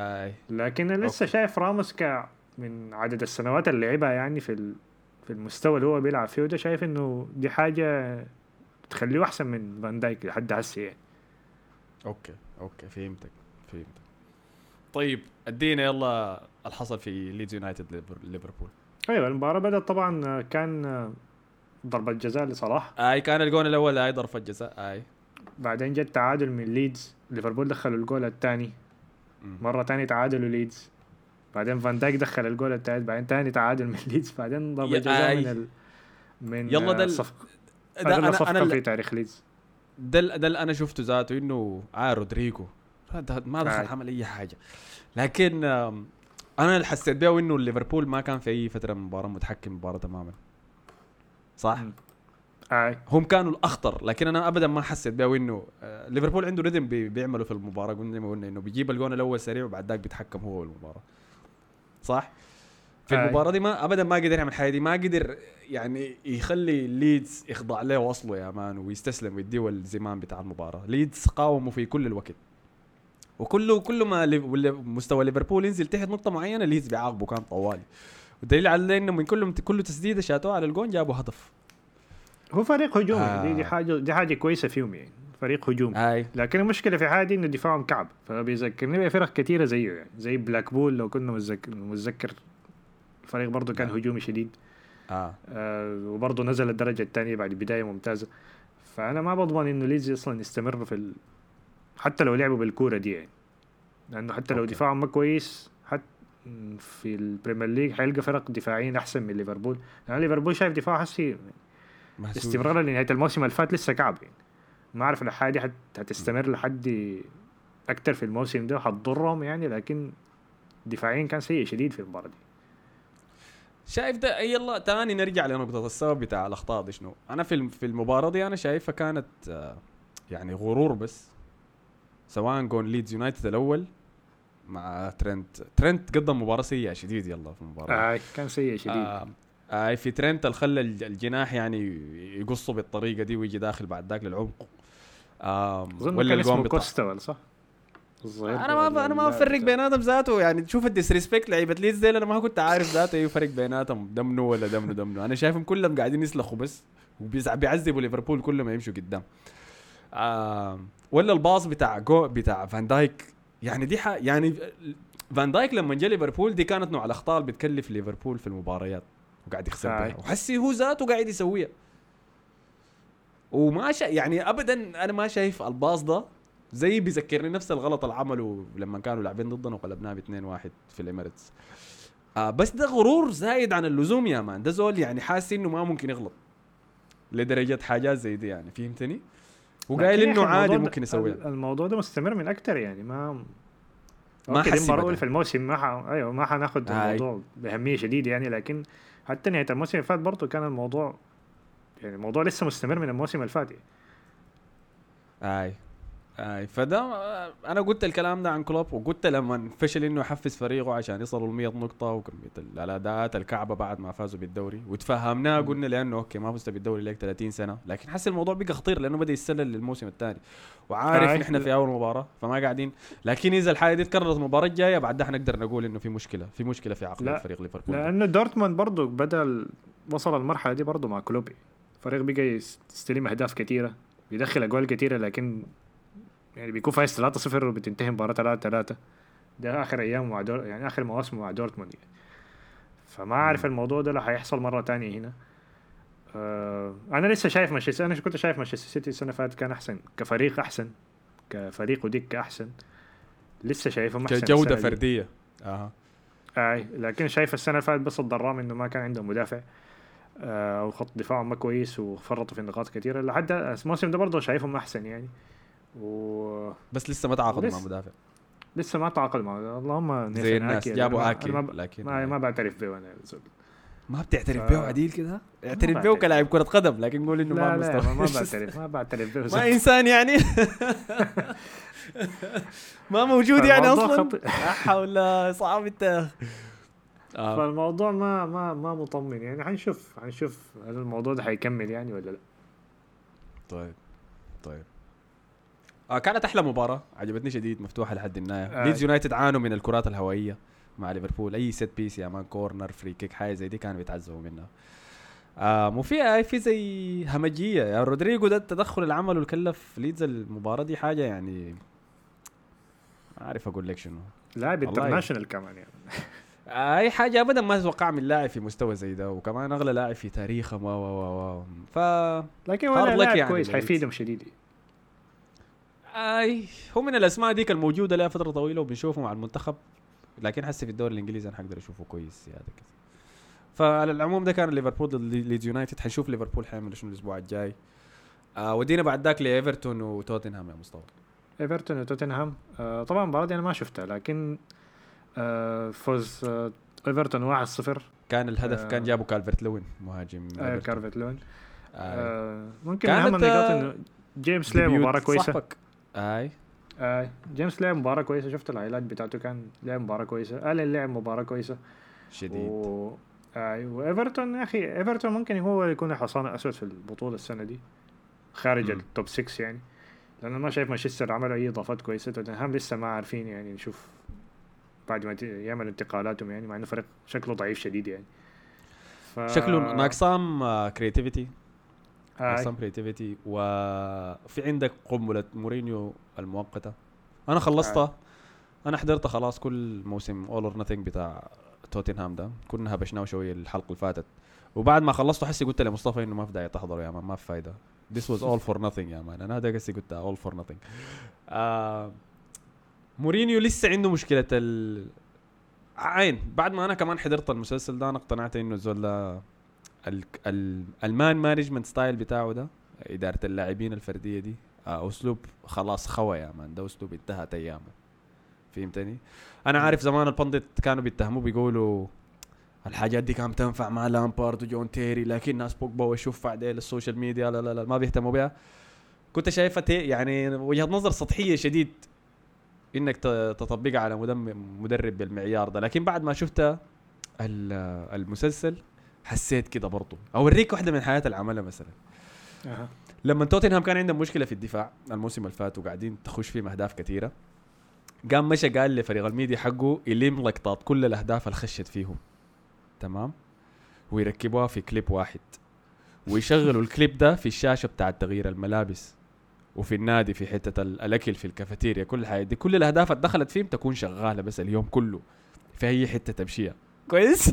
أي. لكن أنا لسه شايف راموس ك من عدد السنوات اللي لعبها يعني في ال... في المستوى اللي هو بيلعب فيه ده شايف إنه دي حاجة تخليه أحسن من فان دايك لحد هسه يعني. أوكي أوكي فهمتك فهمتك. طيب ادينا يلا الحصل في ليدز يونايتد ليفر- ليفربول. أيوه المباراة بدأت طبعا كان ضربة جزاء لصلاح. أي كان الجون الأول أي ضربة جزاء أي. بعدين جت تعادل من ليدز. ليفربول دخلوا الجول الثاني. مرة ثانية تعادلوا ليدز بعدين فان دايك دخل الجول الثالث بعدين ثاني تعادل من ليدز بعدين ضربة جزاء. من ال... من يلا ده ال- الصفقه ده أنا صفقة أنا في تاريخ ليدز. ده ده اللي أنا شفته ذاته إنه آه رودريغو. ده ما دخل. عمل أي حاجة. لكن أنا اللي حسيت بيه إنه ليفربول ما كان في أي فترة من المباراة متحكم بالمباراه تماما. صح؟ أي. هم كانوا الأخطر لكن أنا ابدا ما حسيت بيه انه آه، ليفربول عنده rhythm بي- بيعمله في المباراة قلنا زي ما قلنا إنه بيجيب الجون الأول سريع وبعد ذاك بيتحكم هو بالمباراة. صح؟ في. المباراة دي ما ابدا ما قدر يعمل حاجة دي ما قدر يعني يخلي ليدز يخضع له وصله يا man ويستسلم ويديه الزمام بتاع المباراة. ليدز قاوموا في كل الوقت. وكله كل ما مستوى ليفربول ينزل تحت نقطة معينة ليدز بيعاقبه كان طوالي. والدليل على إنه من كل كل تسديدة شاتوها على الجون جابوا هدف. هو فريق هجومي آه. دي, دي حاجة دي حاجة كويسة فيهم يعني فريق هجومي أي. لكن المشكلة في حاجة إنه دفاعهم كعب فبيذكرني بفرق كثيره زيه يعني زي بلاكبول لو كنا متذكر متذكر الفريق برضه كان نعم. هجومي شديد. آه. آه وبرضه نزل الدرجة الثانية بعد بداية ممتازة. فأنا ما بضمن إنه ليدز أصلا يستمر في ال... حتى لو لعبوا بالكورة دي يعني. لأنه حتى لو. دفاعهم ما كويس حتى في البريمير ليج حيلقى فرق دفاعيين أحسن من ليفربول لأن ليفربول شايف دفاع هسي استمرارا لنهاية الموسم اللي فات لسه كعب يعني. ما أعرف الحاجة دي هتستمر لحد أكتر في الموسم ده وحتضرهم يعني لكن دفاعيا كان سيء شديد في المباراة دي. شايف ده؟ يلا تاني نرجع لنقطة السبب بتاع الأخطاء دي شنو؟ أنا في في المباراة دي أنا شايفها كانت آه، يعني غرور بس. سواء جون ليدز يونايتد الأول مع ترنت. ترنت قدم مباراة سيئة شديد يلا في المباراة. آه كان سيء شديد. آه آه في اللي خلى الج- الجناح يعني يقصه بالطريقة دي ويجي داخل بعد ذاك للعمق. آه أظن ولا كان الجون اسمه بتاع كوستا ولا صح؟ أنا ما أنا ما بتاع- بيناتهم ذاته يعني تشوف ال disrespect لعيبة ليدز ديل أنا ما كنت عارف ذاته اي فرق بيناتهم دمنو ولا دمنو دمنو أنا شايفهم كلهم قاعدين يسلخوا بس وبيعذبوا ليفربول كل ما يمشوا قدام. آه ولا ال pass بتاع جو بتاع فان دايك. يعني دي ح... يعني فان دايك لما جا ليفربول دي كانت نوع الأخطاء اللي بتكلف ليفربول في المباريات. وقاعد يخسر. بها وحسي هو ذاته قاعد يسويها. وما شا... يعني ابدا أنا ما شايف ال pass ده زي بيذكرني نفس الغلط اللي عمله لما كانوا لاعبين ضدنا وقلبناه ب 2-1 في الإميريتس آه بس ده غرور زايد عن اللزوم يا man. ده زول يعني حاسس إنه ما ممكن يغلط. لدرجة حاجات زي دي يعني فهمتني؟ وقايل إنه عادي ممكن يسويها. الموضوع ده مستمر من أكتر يعني ما ما okay دي حسي المباراه بدها. الاولى في الموسم ما ح... أيوه ما حناخد. الموضوع بأهمية شديدة يعني لكن حتى نهاية الموسم اللي فات برضه كان الموضوع يعني الموضوع لسه مستمر من الموسم اللي فات يعني. أي اي فده آه، أنا قلت الكلام ده عن كلوب وقلت لما فشل إنه يحفز فريقه عشان يصلوا ل 100 نقطة وكمية ال- الأداءات الكعبة بعد ما فازوا بالدوري. وتفهمناه. قلنا لأنه okay ما فزت بالدوري لك 30 سنة. لكن حسي الموضوع بقى خطير لأنه بدأ يتسلل للموسم الثاني. وعارف. نحن في أول مباراة فما قاعدين. لكن إذا الحاجة دي تكررت المباراة الجاية بعدها حنقدر نقول إنه في مشكلة في مشكلة في لا، فريق ليفربول. لأنه دورتموند برضه بدا وصل المرحلة دي برضه مع كلوب فريق بقى يس- يستلم أهداف كثيره بيدخل أجوال كثيره لكن يعني بيكون فايز 3-0 وبتنتهي المباراه 3-3 ده آخر أيام مع دور يعني آخر مواسم مع دورتموند يعني. فما اعرف الموضوع ده لو حيحصل مرة تانية هنا. آه أنا لسه شايف مانشستر أنا كنت شايف مانشستر سيتي السنة اللي فاتت كان أحسن كفريق أحسن كفريق ودكه أحسن. لسه شايفهم أحسن جوده. فردية. أها. أي لكن شايف السنة اللي فاتت بس الضرام إنه ما كان عندهم مدافع. آه وخط دفاعهم ما كويس وفرطوا في نقاط كثيره لحد الموسم ده برضه شايفهم أحسن يعني. و بس لسه ما تعاقدوا مع مدافع لسه ما تعاقد مع اللهم زي الناس. جابوا آكل ما, لكن ما, ما بعترف به أنا. ما بتعترف ف- بيه عديل كده اعترف بعترف. كلاعب كرة قدم لكن قول إنه ما مستوى ما, <laughs> بعترف ما بعترف به ما. إنسان يعني <laughs> ما موجود يعني أصلا. لا حول صعب أنت آه. فالموضوع ما ما ما مطمن يعني حنشوف حنشوف هل الموضوع ده حيكمل يعني ولا لا طيب طيب آه كانت أحلى مباراة. عجبتني شديد مفتوحة لحد النهاية. آه. ليدز يونايتد عانوا من الكرات الهوائية مع ليفربول. أي set piece يا man corner free kick حاجة زي دي كانوا بيتعذبوا منها. آه وفي آه في زي همجية. يا رودريجو ده التدخل اللي عمله اللي كلف ليدز المباراة دي حاجة يعني ما أعرف أقول لك شنو. لاعب. international كمان يعني. أي حاجة ابدا ما أتوقع من لاعب في مستوى زي ده. وكمان أغلى لاعب في تاريخهم و و و ف لكن ولا luck لاعب يعني كويس. حيفيدهم شديد. آي هو من الأسماء ديك الموجودة لها فترة طويلة وبنشوفه مع المنتخب لكن حسي في الدوري الإنجليزي أنا حقدر أشوفه كويس زياده كده فعلى العموم ده كان ليفربول ضد ليدز يونايتد حنشوف ليفربول حيعمل شنو الأسبوع الجاي آه ودينا بعد ذاك لإيفرتون وتوتنهام يا مصطفى إيفرتون وتوتنهام آه طبعا المباراه دي أنا ما شفتها لكن آه فوز آه إيفرتون 1-0 كان الهدف آه. كان جابه كالفرت لوين مهاجم آه. كالفرت لوين آه. آه ممكن كانت، اهم النقاط آه، إنه جيمس لعب مباراة كويسة صاحبك. آي. آه جيمس لعب مباراة كويسة. شفت ال highlight بتاعته؟ كان لعب مباراة كويسة. ألان لعب مباراة كويسة. شديد. و... آه وإيفرتون يا أخي إيفرتون ممكن هو يكون الحصان الاسود في البطولة السنة دي. خارج مم. ال top 6 يعني. لأنه ما شايف مانشستر عملوا أي إضافات كويسة. توتنهام لسه ما عارفين يعني نشوف بعد ما يعمل انتقالاتهم يعني مع إنه فريق شكله ضعيف شديد يعني. ف... شكله ناقصاهم creativity آه ناقصاهم creativity وفي عندك قنبلة مورينيو المؤقتة. أنا خلصتها. أنا حضرت خلاص كل موسم All or Nothing بتاع توتنهام ده. كنا هبشناه شوية الحلقة اللي فاتت. وبعد ما خلصته حسي قلت لمصطفى إنه ما في داعي تحضره يا man ما في فايدة. This was all for nothing يا man. أنا هذا قصدي قلتها all for nothing. آه مورينيو لسه عنده مشكلة ال عين. بعد ما أنا كمان حضرت المسلسل ده أنا اقتنعت إنه الزول ده ال man management style بتاعه ده إدارة اللاعبين الفردية دي. آه أسلوب خلاص خوى يا man ده أسلوب انتهت أيامه. فهمتني؟ أنا عارف زمان ال pundits كانوا بيتهموه بيقولوا الحاجات دي كانت تنفع مع لامبارد وجون تيري لكن ناس بوجبا وشوف بعدين ال social media لا لا لا ما بيهتموا بها كنت شايفها يعني وجهة نظر سطحية شديد إنك تطبقها على مدرب بالمعيار ده. لكن بعد ما شفت ال- المسلسل حسيت كده برضو. أوريك واحدة من حياة العمله مثلا. أها. لما توتنهام كان عندهم مشكلة في الدفاع الموسم اللي فات وقاعدين تخش فيهم أهداف كثيرة قام مشى قال لفريق الميديا حقه يلم لقطات كل الأهداف اللي خشت فيهم. تمام؟ ويركبوها في كليب واحد. ويشغلوا الكليب ده في الشاشة بتاع تغيير الملابس. وفي النادي في حتة ال- الأكل في الكافيتيريا كل حاجة. دي كل الأهداف اللي دخلت فيهم تكون شغالة بس اليوم كله. في اي حتة تمشيها. كويس.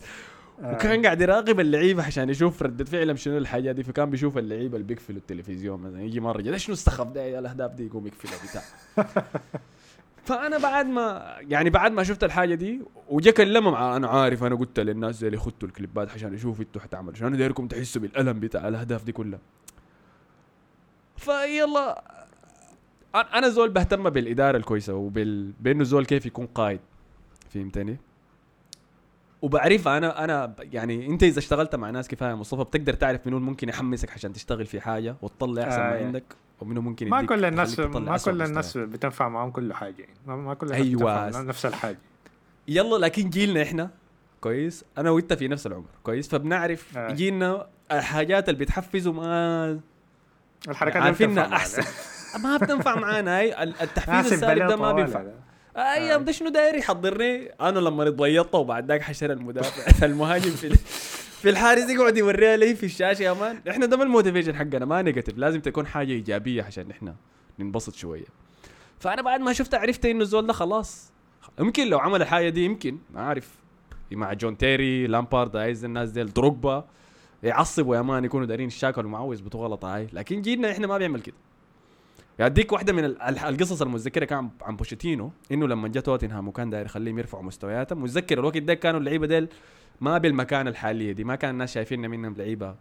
وكان قاعد يراقب اللعيبة عشان يشوف ردة فعلهم شنو الحاجة دي. فكان بيشوف اللعيبة اللي بيقفلوا التلفزيون مثلا يجي مرة ده شنو السخف ده؟ الأهداف دي يقوم يقفلها بتاع. <laughs> فأنا بعد ما يعني بعد ما شفت الحاجة دي وجا كلمه مع أنا عارف أنا قلت للناس زي اللي خدتوا الكليبات عشان يشوفوا أنتوا حتعملوا شنو أنا دايركم تحسوا بالألم بتاع الأهداف دي كلها. فيلا أنا زول بهتم بالإدارة الكويسة وبال بأنه زول كيف يكون قائد فهمتني؟ وبعرفها أنا أنا يعني أنت إذا اشتغلت مع ناس كفايه مصطفى بتقدر تعرف منو ممكن يحمسك عشان تشتغل في حاجة وتطلع أحسن ما آه. عندك ومنو ممكن ما كل الناس ما كل. الناس بتنفع معاهم كل حاجة يعني ما, كل الناس أيوة. بتنفع نفس الحاجة يلا لكن جيلنا إحنا كويس أنا وإنت في نفس العمر كويس فبنعرف آه. جيلنا الحاجات اللي بتحفزوا ما الحركات معانا. أحسن <laughs> ما بتنفع معانا هاي ال- التحفيز السالب ده ما بينفع. أيام ده شنو داير يحضرني. أنا لما اتبيضت وبعد ذاك حشر المدافع. <laughs> المهاجم في في الحارس يقعد يوريها لي في الشاشة. يا مان إحنا ده ما الموتيفيشن حقنا ما نيجاتيف لازم تكون حاجة إيجابية عشان إحنا ننبسط شوية. فأنا بعد ما شفت عرفت إنه الزول ده خلاص. يمكن لو عمل الحاجة دي يمكن. ما عارف مع جون تيري لامبارد عايز الناس ديل دروجبا. يعصبوا يا man يكونوا دارين الشاكل معاه ويثبتوا غلط هاي لكن جيلنا إحنا ما بيعمل كده. يعني أديك واحدة من ال- ال- القصص المتذكره كان عن- بوشيتينو إنه لما جاء توتنهام وكان داير يخليهم يرفعوا مستوياتهم متذكر الوقت ده كانوا اللعيبة ديل ما بالمكانه الحالية دي ما كان الناس شايفين منهم لعيبة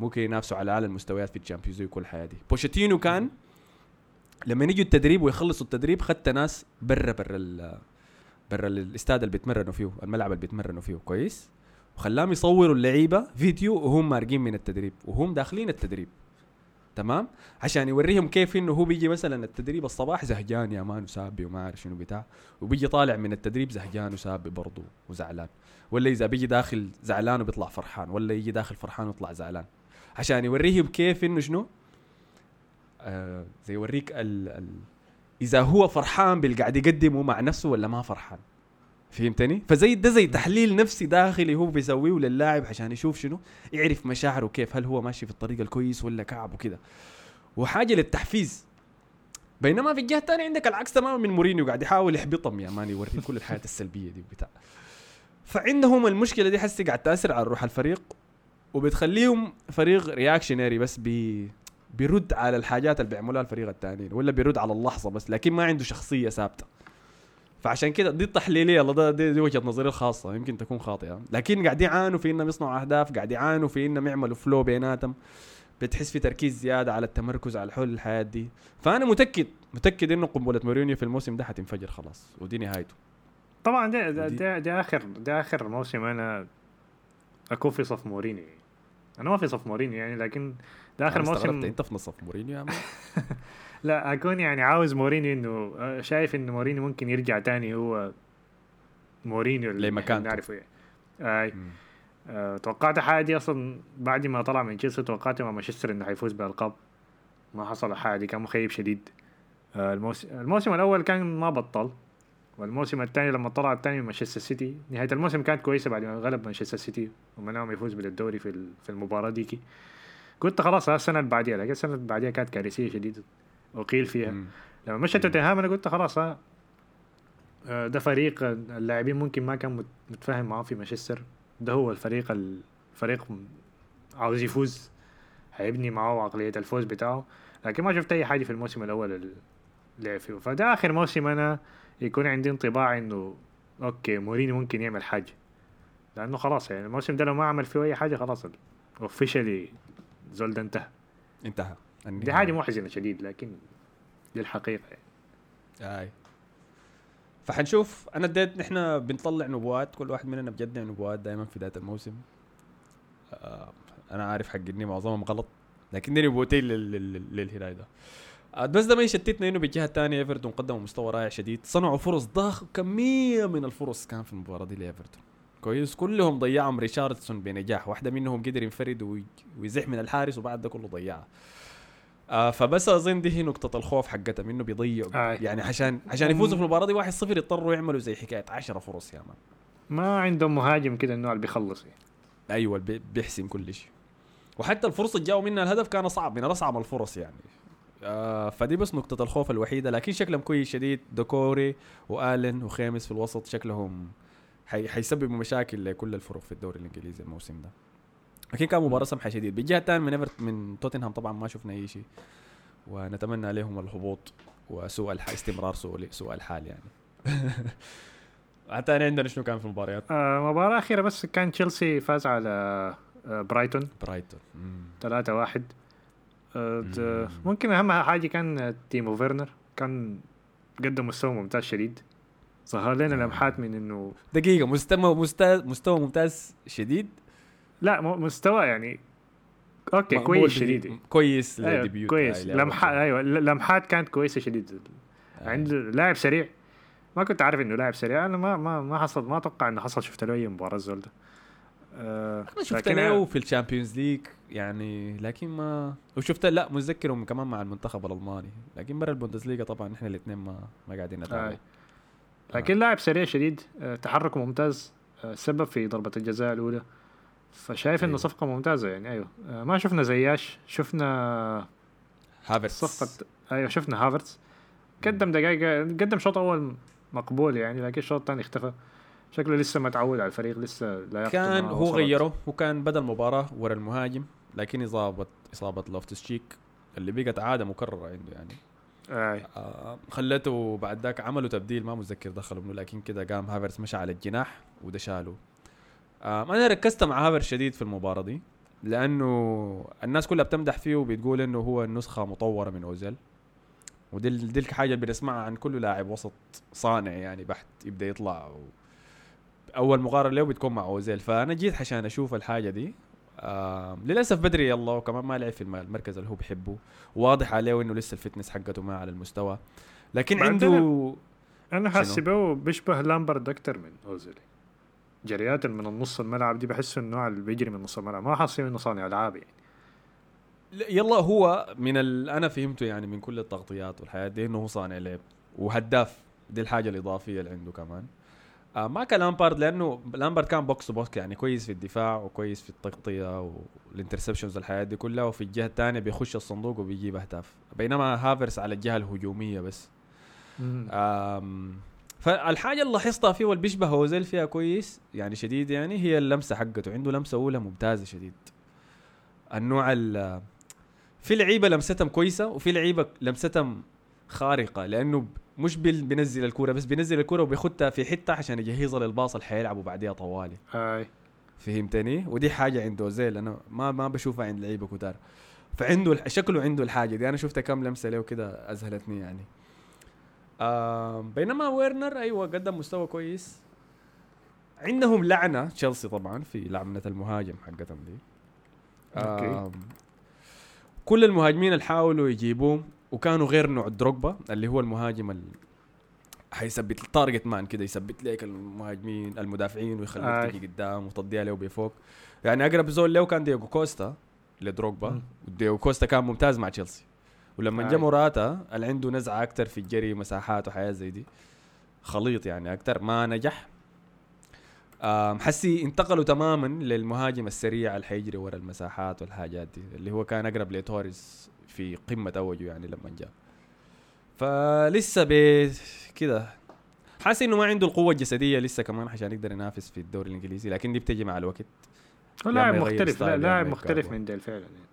ممكن ينافسوا على اعلى المستويات في ال Champions League كل الحاجات دي. بوشيتينو كان لما يجوا التدريب ويخلصوا التدريب خدت ناس برا برا برا الاستاد اللي بيتمرنوا فيه الملعب اللي بيتمرنوا فيه. كويس؟ وخلاهم يصوروا اللعيبة فيديو وهم مارقين من التدريب وهم داخلين التدريب. تمام؟ عشان يوريهم كيف إنه هو بيجي مثلا التدريب الصباح زهجان يا مان وسابي وما عارف شنو بتاع وبيجي طالع من التدريب زهجان وسابي برضه وزعلان. ولا إذا بيجي داخل زعلان وبيطلع فرحان ولا يجي داخل فرحان ويطلع زعلان. عشان يوريهم كيف إنه شنو؟ آه زي يوريك ال ال إذا هو فرحان بالقاعد يقدمه مع نفسه ولا ما فرحان. فهمتني؟ فزي ده زي تحليل نفسي داخلي هو بيسويه للاعب عشان يشوف شنو؟ يعرف مشاعره كيف هل هو ماشي في الطريق الكويس ولا كعب وكده. وحاجة للتحفيز. بينما في الجهة الثانية عندك العكس تماما من مورينيو قاعد يحاول يحبطهم يا man يوري كل الحاجات السلبية دي وبتاع. فعندهم المشكلة دي حسي قاعد تأثر على روح الفريق وبتخليهم فريق reactionary بس بي بيرد على الحاجات اللي بيعملوها الفريق الثاني ولا بيرد على اللحظة بس لكن ما عنده شخصية ثابتة. فعشان كده دي التحليلية ده دي, دي وجهة نظري الخاصة يمكن تكون خاطئة لكن قاعد يعانوا في إنهم يصنعوا أهداف قاعد يعانوا في إنهم يعملوا flow بيناتهم. بتحس في تركيز زيادة على التمركز على حول الحاجات دي. فأنا متأكد متأكد إنه قنبلة مورينيو في الموسم ده حتنفجر خلاص ودي نهايته. طبعا ده ده, ده, ده اخر ده آخر موسم أنا أكون في صف مورينيو. يعني. أنا ما في صف مورينيو يعني لكن ده آخر موسم أنت في صف مورينيو يا <laughs> لا اكون يعني عاوز مورينيو إنه آه، شايف إنه مورينيو ممكن يرجع تاني هو مورينيو اللي لمكانته. إحنا نعرفه يعني. مم. آه، توقعت حاجة دي أصلا بعد ما طلع من تشيلسي توقعت مع مانشستر إنه حيفوز بالالقاب ما حصل حاجة دي كان مخيب شديد آه، الموسم الموسم الأول كان ما بطل والموسم الثاني لما طلع الثاني من مانشستر سيتي نهاية الموسم كانت كويسة بعد ما غلب مانشستر سيتي ومنعهم يفوز بالدوري في في المباراة ديكي قلت خلاص السنة اللي بعديها لكن السنة اللي بعديها كانت كارثية شديدة وقيل فيها. مم. لما مشى توتنهام أنا قلت خلاص ها. آه، ده فريق اللاعبين ممكن ما كان مت- متفاهم معاه في مانشستر. ده هو الفريق الفريق عاوز يفوز هيبني معاه عقلية الفوز بتاعه. لكن ما شفت أي حاجة في الموسم الأول اللي لعب فيه. فده آخر موسم أنا يكون عندي انطباع إنه okay مورينيو ممكن يعمل حاجة. لأنه خلاص يعني الموسم ده لو ما عمل فيه أي حاجة خلاص officially زول ده انتهى. انتهى. دي. حاجة محزنة شديد لكن دي الحقيقة يعني. أي. فحنشوف. أنا اديت نحن بنطلع نبوات كل واحد مننا بجدع نبوات دائما في بداية الموسم. آه أنا عارف حق إني معظمهم غلط لكن دي لل- للهلال ده. آه بس ده ما يشتتنا إنه بالجهة الثانية إيفرتون قدموا مستوى رائع شديد. صنعوا فرص ضخ كمية من الفرص كان في المباراة دي لإيفرتون. كويس. كلهم ضيعهم ريشارليسون بنجاح. واحدة منهم قدر ينفرد وي- ويزح من الحارس وبعد ده كله ضيعها آه فبس أظن دي هي نقطة الخوف حقتهم إنه بيضيعوا. آه. يعني عشان عشان يفوزوا في المباراة دي 1-0 يضطروا يعملوا زي حكاية 10 فرص يا man. ما عندهم مهاجم كده النوع اللي بيخلص. يعني. أيوه اللي بي- بيحسم كل شيء. وحتى الفرصة اللي جاوا منها الهدف كان صعب من اصعب الفرص يعني. آه فدي بس نقطة الخوف الوحيدة لكن شكلهم كويس شديد. دوكوري وآلن وخاميس في الوسط شكلهم حي حيسببوا مشاكل لكل الفرق في الدوري الإنجليزي الموسم ده. لكن كان مباراة سمحة شديد. بالجهة الثانية من ايفرت من توتنهام طبعا ما شفنا أي شيء. ونتمنى عليهم الهبوط وسوء الح... استمرار سوء سوء الحال يعني. <laughs> حتى عندنا شنو كان في المباريات؟ آه مباراة أخيرة بس كان تشيلسي فاز على آه برايتون. برايتون. مم. 3 واحد. آه ت- مم. ممكن أهم حاجة كان تيمو فيرنر. كان قدم مستوى ممتاز شديد. ظهر لنا آه. لمحات من إنه دقيقة مستوى مستوى مستوى ممتاز شديد. لا مستوى يعني. مقبول كويس شديد. كويس أيوة كويس. لمحات ل- لمحات كانت كويسة شديد. آه. عنده لاعب سريع. ما كنت عارف إنه لاعب سريع. أنا ما ما ما حصل ما أتوقع إنه حصل. شفت له أي مباراة الزول ده. آه أنا شفت له في ال Champions League يعني لكن ما وشفت لا متذكرهم كمان مع المنتخب الألماني. لكن برا البوندسليغا طبعا إحنا الاثنين ما ما قاعدين نتابع. آه. لكن لاعب سريع شديد آه تحركه ممتاز آه سبب في ضربة الجزاء الأولى. فشايف إنه أيوة. صفقة ممتازة يعني أيوه. آه ما شفنا زياش شفنا هافرتس. صفقه أيوه شفنا هافرتس. قدم دقائق قدم شوط أول مقبول يعني لكن الشوط الثاني اختفى. شكله لسه ما تعود على الفريق لسه لا كان هو غيره وكان بدا المباراه ورا المهاجم لكن اصابه إصابة لوفتس تشيك اللي بقت عادة مكررة عنده يعني. أي. آه خلته بعد ذاك عملوا تبديل ما متذكر دخلوا منه لكن كده قام هافرتس مشى على الجناح وده شاله آه أنا ركزت مع هافرتس شديد في المباراة دي لأنه الناس كلها بتمدح فيه وبتقول إنه هو النسخه مطورة من أوزيل. ودي دي الحاجة اللي بنسمعها عن كل لاعب وسط صانع يعني بحت يبدأ يطلع و... أول مقارنة له بتكون مع أوزيل. فأنا جيت عشان أشوف الحاجة دي. آه للأسف بدري يلا وكمان ما لعب في الم- المركز اللي هو بيحبه. واضح عليه انه لسه ال fitness حقته ما على المستوى. لكن عنده أنا؟ حاسبه بيشبه لامبرد أكتر من أوزيل. جريات من النص الملعب دي بحس النوع اللي بيجري من نص الملعب. ما حاسس إنه صانع ألعاب يعني. لا، يلا هو من ال... أنا فهمته يعني من كل التغطيات والحياة دي إنه هو صانع لعب وهداف. دي الحاجة الإضافية اللي عنده كمان. آه ما كان لامبارد لأنه لامبارد كان box to box يعني كويس في الدفاع وكويس في التغطية وال interceptions الحياة دي كلها وفي الجهة الثانية بيخش الصندوق وبيجيب أهداف. بينما هافرتس على الجهة الهجومية بس. آم، فالحاجة اللي لاحظتها فيه واللي بيشبه اوزيل فيها كويس يعني شديد يعني هي اللمسة حقته. عنده لمسة أولى ممتازة شديد. النوع ال في لعيبة لمستهم كويسة وفي لعيبة لمستهم خارقة لأنه ب- مش بينزل الكورة بس بينزل الكورة وبيخدها في حتة عشان يجهزها للباص اللي حيلعبوا بعديها طوالي. اي فهمتني؟ ودي حاجة عند اوزيل أنا ما ما بشوفها عند لعيبة كتار. فعنده شكله عنده الحاجة دي. أنا شفتها كم لمسة له كده أذهلتني يعني. بينما ويرنر أيوه قدم مستوى كويس عندهم لعنة تشيلسي طبعا في لعنة المهاجم حقتهم دي. آه كل المهاجمين اللي حاولوا يجيبوهم وكانوا غير نوع دروجبا اللي هو المهاجم ال... حيثبت ال target man كده يثبت لك المهاجمين المدافعين ويخليك آي. تجي قدام وتضيع له بفوق يعني أقرب زول له كان دييغو كوستا لدروجبا مم. ودييغو كوستا كان ممتاز مع تشيلسي ولما جا آي. موراتا اللي عنده نزعة أكتر في الجري مساحات وحياه زي دي خليط يعني أكتر ما نجح حسي انتقلوا تماما للمهاجم السريع اللي حيجري ورا المساحات والحاجات دي اللي هو كان أقرب لتوريس في قمة أوجه يعني لما جاء فلسه ب كده حاسس إنه ما عنده القوة الجسدية لسه كمان عشان يقدر ينافس في الدوري الإنجليزي لكن دي بتجي مع الوقت لاعب مختلف لاعب مختلف. من ديل فعلا يعني.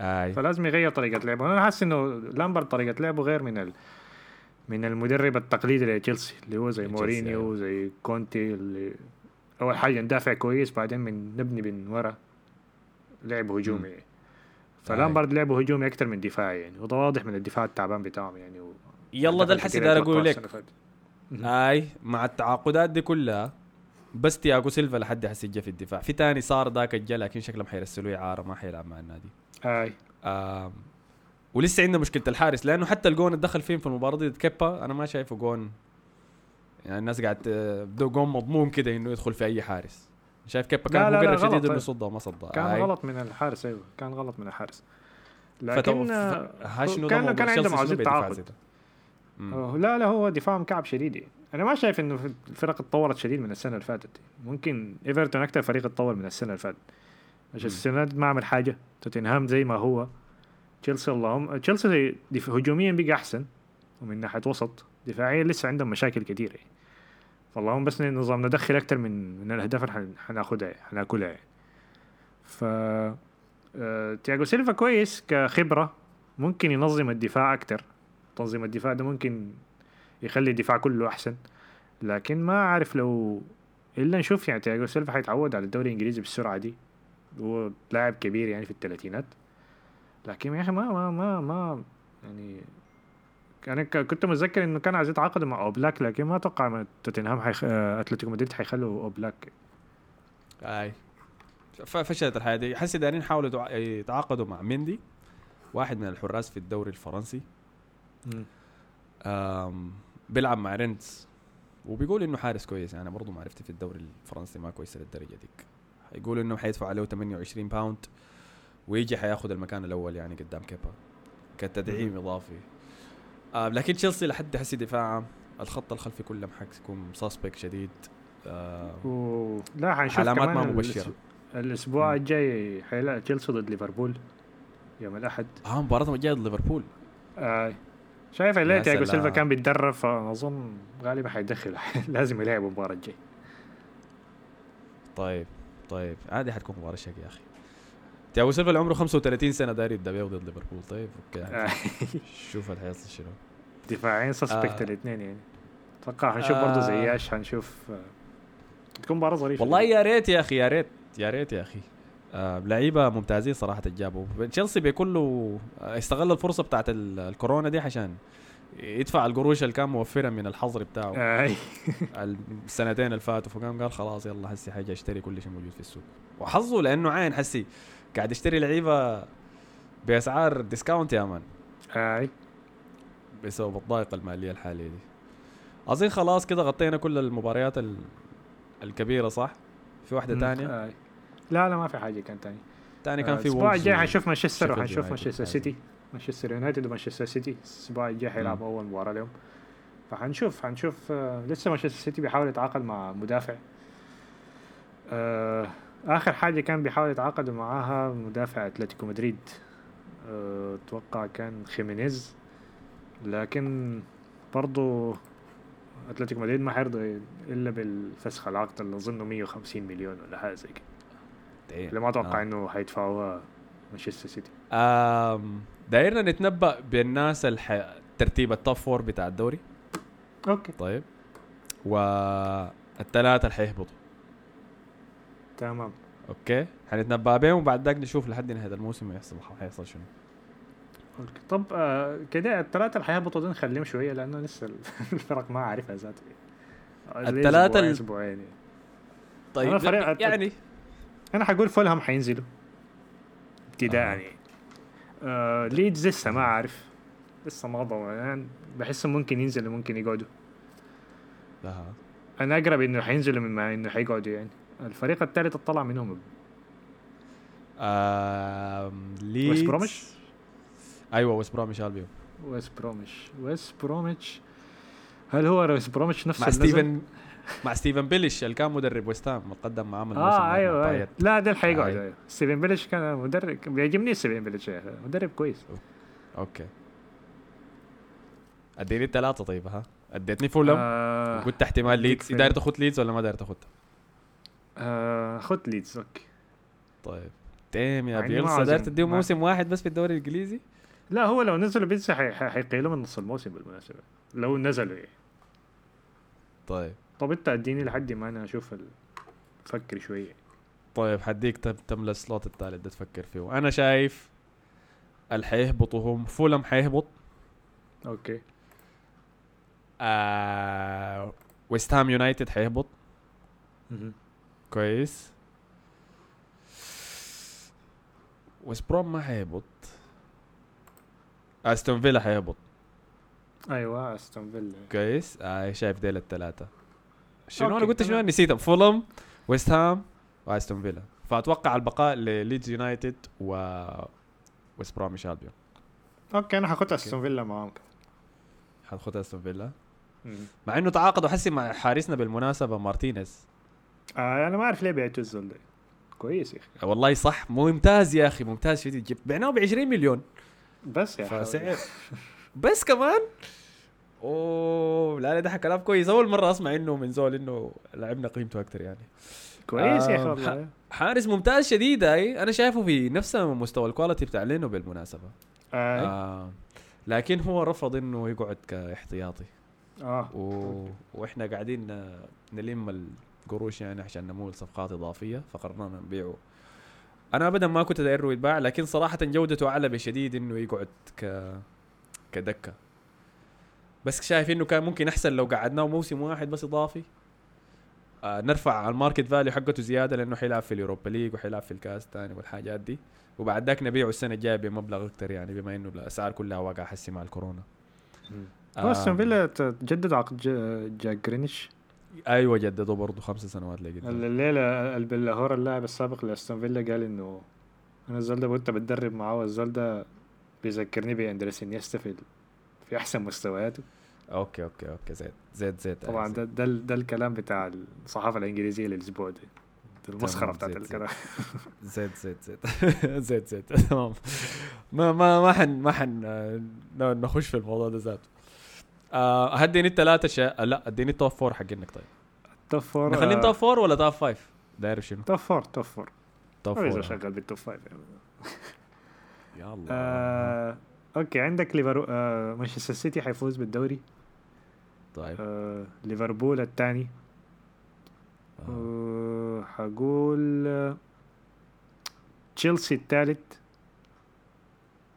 أي. فلازم يغير طريقة لعبه. أنا حاسس إنه لامبرد طريقة لعبه غير من ال... من المدرب التقليدي لتشيلسي اللي هو زي مورينيو أيوة. زي كونتي اللي أول حاجة ندافع كويس بعدين من نبني من ورا لعب هجومي. يعني. فلامبرد لعبه هجومي أكثر من دفاعي يعني. وده واضح من الدفاع التعبان بتاعهم يعني. و... يلا ده الحسي يتوقع أقول لك. أي مع التعاقدات دي كلها بس تياجو سيلفا لحد هسه جا في الدفاع. في تاني صار ذاك الجا لكن شكلهم حيرسلوه اعاره ما حيلعب مع النادي. اي ولسه عندنا مشكلة الحارس لأنه حتى الجون اللي دخل فيهم في المباراة دي كيبا أنا ما شايفه جون. يعني الناس قاعد بدو جون مضمون كده إنه يدخل في أي حارس. شايف كيبا كان لا، هو لا، لا، قرب شديد. إنه يصدها وما صدها. كان آي. غلط من الحارس أيوه كان غلط من الحارس. فتو... لكن ف... آه، ده؟ كان كان عاوزين بدفاع تعاقد زي ده؟ مم. أوه، لا لا هو دفاعهم كعب شديد يعني. أنا ما شايف إنه الفرق اتطورت شديد من السنة اللي فاتت ممكن إيفرتون أكثر فريق اتطور من السنة اللي فاتت عشان. السنة ما عمل حاجة توتنهام زي ما هو تشيلسي اللهم تشيلسي. هجوميا بقى أحسن ومن ناحية وسط دفاعيا لسه عندهم مشاكل كثيره يعني. فاللهم بس نظام ندخل أكثر من من الأهداف اللي حن- حناخدها حناكلها يعني. ف آه، تياجو سيلفا كويس كخبرة ممكن ينظم الدفاع أكثر تنظيم الدفاع ده ممكن يخلي الدفاع كله أحسن. لكن ما أعرف لو إلا نشوف يعني تياجو سيلفا حيتعود على الدوري الإنجليزي بالسرعة دي. هو لاعب كبير يعني في الثلاثينات لكن يا أخي ما ما ما ما يعني أنا كنت متذكر إنه كان عايز يتعاقد مع أوبلاك لكن ما أتوقع توتنهام حيخ... آه، أتلتيكو مدريد حيخلوا أوبلاك. أي. فشلت الحياة دي. حسي دايرين يحاولوا يتع- يتعاقدوا مع مندي واحد من الحراس في الدوري الفرنسي. بيلعب مع رينتس وبيقول إنه حارس كويس. يعني برضه معرفتي في الدوري الفرنسي ما كويسه للدرجة ديك. يقول إنه حيدفع عليه 28 pound ويجي حياخد المكان الأول يعني قدام كيبا. كتدعيم إضافي. آه لكن تشيلسي لحد حسي دفاعه. الخط الخلفي كله حيكون suspect شديد. آه و... لا حنشوف علامات ما مبشرة. الأسبوع. الجاي حيلاقي تشيلسي ضد ليفربول. يوم الأحد. آه مباراة جاية ضد ليفربول. آه. شايف اللي تياجو سيلفا. كان بيتدرب فأظن غالبا حيدخل. <laughs> لازم يلعب المباراة الجاي طيب طيب. عادي حتكون مباراة شق يا أخي. تياغو سيلفا اللي عمره 35 سنة داير يبدا ضد ليفربول. طيب أوكي. آه. شوف حيصل شنو. دفاعين suspect آه. الاثنين يعني. أتوقع حنشوف برضه آه. زياش حنشوف آه، تكون مباراة ظريفة. والله يا ريت يا أخي يا ريت يا ريت يا أخي. آه لعيبة ممتازين صراحة جابوا تشيلسي بيكون له آه، استغل الفرصة بتاعت ال- الكورونا دي عشان يدفع القروش اللي كان موفرها من الحظر بتاعه. <laughs> السنتين اللي فاتوا فقام قال خلاص يلا هسي حاجة اشتري كل شيء موجود في السوق وحظه لأنه عين حسي قاعد يشتري لعيبة بأسعار discount يا man آه. بسبب الضائقة المالية الحالية دي أظن خلاص كده غطينا كل المباريات ال... الكبيرة صح في واحدة. ثانية. لا لا ما في حاجة كان تاني. ثاني كان في الأسبوع الجاي و- حنشوف مانشستر وحنشوف. مانشستر. سيتي. مانشستر يونايتد ومانشستر سيتي. الأسبوع الجاي حيلعبوا أول مباراة لهم فحنشوف حنشوف آه لسه مانشستر سيتي بيحاول يتعاقد مع مدافع. آه آخر حاجة كان بيحاول يتعاقد معاها مدافع أتلتيكو مدريد. آه، أتوقع كان خيمينيز. لكن برضو أتلتيكو مدريد ما حيرضى إلا بالفسخ العقد اللي أظنه 150 مليون ولا حاجة زي كده. إيه. اللي ما أتوقع آه. إنه حيدفعوها مانشستر سيتي. آم دايرنا نتنبأ بالناس الح... ترتيب ال top four بتاع الدوري. أوكي. طيب. والثلاثه اللي حيهبطوا تمام. أوكي. حنتنبأ بهم وبعد ذاك نشوف لحد نهاية الموسم يحصل حيحصل شنو. أوكي. طب آه كده الثلاثة اللي حيهبطوا دول نخليهم شوية لأنه لسه ال- <laughs> الفرق ما عارفها ذاته التلاتة ال- أسبوعين. طيب يعني أنا حقول فولهام حينزلوا. ابتداء آه. يعني. آه ليدز لسه ما عارف لسه ما ضمن يعني بحسهم ممكن ينزلوا ممكن يقعدوا. لا. أنا أقرب إنه حينزلوا من ما إنه حيقعدوا يعني. الفريق الثالث اطلع منهم. آم... ليدز. ويست بروميش أيوه ويست بروميش البيون ويست بروميش ويست بروميش هل هو ويست بروميش نفس مع؟ ستيفن <laughs> مع ستيفن بيليش اللي كان مدرب ويست هام معاه من آه أيوه. أيوه. لا ده حيقعد. أيوة. ستيفن بيلش كان مدرب بيعجبني ستيفن أخي. مدرب كويس. أوكي. أديني الثلاثة طيب ها؟ أديتني فولهام؟ آه قلت احتمال ليدز. داير تاخذ ليدز ولا ما داير تاخذها آه خد ليدز أوكي. طيب. damn يا بيلسا. داير ما- موسم واحد بس في الدوري الإنجليزي؟ لا هو لو نزلوا حي- حيقيلوا من نص الموسم بالمناسبة. لو نزلوا يعني طيب. طب انت اديني لحد ما أنا أشوف ال... فكر شوية. طيب حديك تم تملى ال slot الثالث ده تفكر فيه. أنا شايف اللي حيهبطوا هم فولهام حيهبط. أوكي. آه ويست هام يونايتد حيهبط. كويس. ويست بروم ما حيهبط. أستون فيلا حيهبط. أيوه أستون فيلا. كويس. آه شايف ديل الثلاثة شنو؟ أنا قلت شنو؟ تمام. نسيتهم فولهام ويست هام وأستون فيلا. فأتوقع البقاء لليدز يونايتد و ويست بروميش ألبيون. أوكي أنا حاخد أستون فيلا معاهم حتاخد أستون فيلا. مع إنه تعاقدوا حسي مع حارسنا بالمناسبة مارتينيز. آه أنا ما أعرف ليه بعتوا الزول ده. كويس يا أخي. والله صح. ممتاز يا أخي ممتاز شديد. جبت بعناه ب 20 مليون. بس يا أخي فسعر بس كمان. أوه لا لا ده كلام كويس. أول مرة أسمع إنه من زول إنه لعبنا قيمته أكثر يعني. كويس يا أخي والله حارس ممتاز شديد أي. أنا شايفه في نفس مستوى الكواليتي بتاع لينو بالمناسبة. آه. آه لكن هو رفض إنه يقعد كاحتياطي. آه. و... وإحنا قاعدين نلم القروش يعني عشان نمول صفقات إضافية فقررنا نبيعه. أنا ابدا ما كنت دايره يتباع لكن صراحة جودته أعلى بشديد إنه يقعد ك كدكة. بس شايف إنه كان ممكن أحسن لو قعدناه موسم واحد بس إضافي. آه نرفع ال market value حقته زيادة لأنه حيلعب في اليوروبا ليج وحيلعب في الكاس تاني والحاجات دي. وبعد ذاك نبيعه السنة الجاية بمبلغ أكثر يعني بما إنه الأسعار كلها واقعة حسي مع الكورونا. هو استون آه، فيلا تجدد عقد جا- جاك جرينيش. أيوه جددوا برضه خمس سنوات لقدام الليلة أقبونلاهور اللاعب السابق لأستون فيلا قال إنه أنا الزول ده كنت بتدرب معاه والزول ده بيذكرني بأندريس إنيستا في في أحسن مستوياته. أوكي أوكي أوكي. زيد زيد زيد طبعا ده ده, ده الكلام بتاع الصحافة الإنجليزية للأسبوع ده. المسخره بتاعت. الكلام. زيد زيد زيد زيد زيد تمام. ما ما ما حن ما حن آه، نخش في الموضوع ده ذاته. آه هديني الثلاثة شيء لا اديني ال top four حقينك طيب. top four نخليهم top four ولا top five؟ داير شنو؟ توب فور توب فور توب فور شغال بالتوب فايف يعني. آه، okay عندك ليفرو آه، مانشستر سيتي حيفوز بالدوري. طيب. آه، ليفربول الثاني آه، حقول آه، تشيلسي الثالث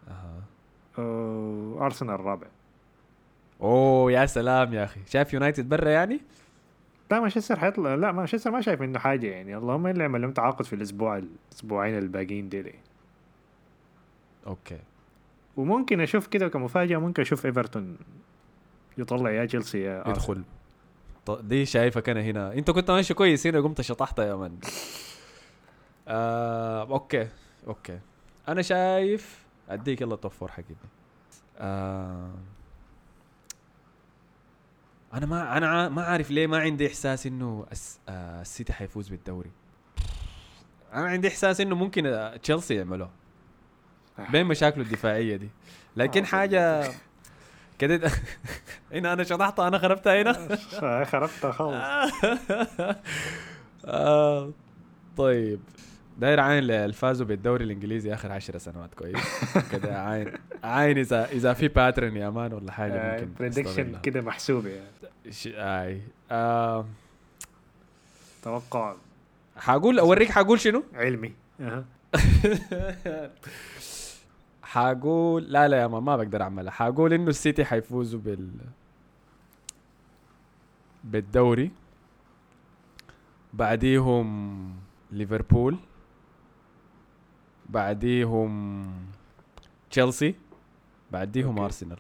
أها. وارسنال الرابع. أوه يا سلام يا أخي. شايف يونايتد برا يعني؟ لا مانشستر حيطلع. لا مانشستر ما شايف منه حاجة يعني. اللهم إلا يعمل لهم تعاقد في الأسبوع الاسبوعين الباقيين ديل يعني. okay. وممكن أشوف كده كمفاجأة ممكن أشوف إيفرتون يطلع يا تشيلسي يا. يدخل. ط- دي شايفك أنا هنا. أنت كنت ماشي كويس هنا قمت شطحت يا من. آه، okay okay. أنا شايف أديك يلا توب فور حقيقي. آه أنا ما أنا ما عارف ليه ما عندي إحساس إنه الس- آه السيتي حيفوز بالدوري. أنا عندي إحساس إنه ممكن تشيلسي يعملوه. بين مشاكله الدفاعية دي. لكن آه، حاجة كده <laughs> هنا أنا شطحتها أنا خربتها هنا. آه، خربتها خالص. <laughs> آه طيب. داير عاين اللي فازوا بالدوري الإنجليزي آخر عشر سنوات كويس. كده عاين عاين اذا إذا في pattern يا man ولا حاجة ممكن prediction. كده محسوبه يعني. آي. آه توقع حقول أوريك حقول شنو؟ علمي. <laughs> حقول لا لا يا man ما بقدر أعملها. حقول إنه السيتي حيفوزوا بال بالدوري. بعديهم ليفربول. بعديهم تشيلسي. بعديهم okay. أرسنال.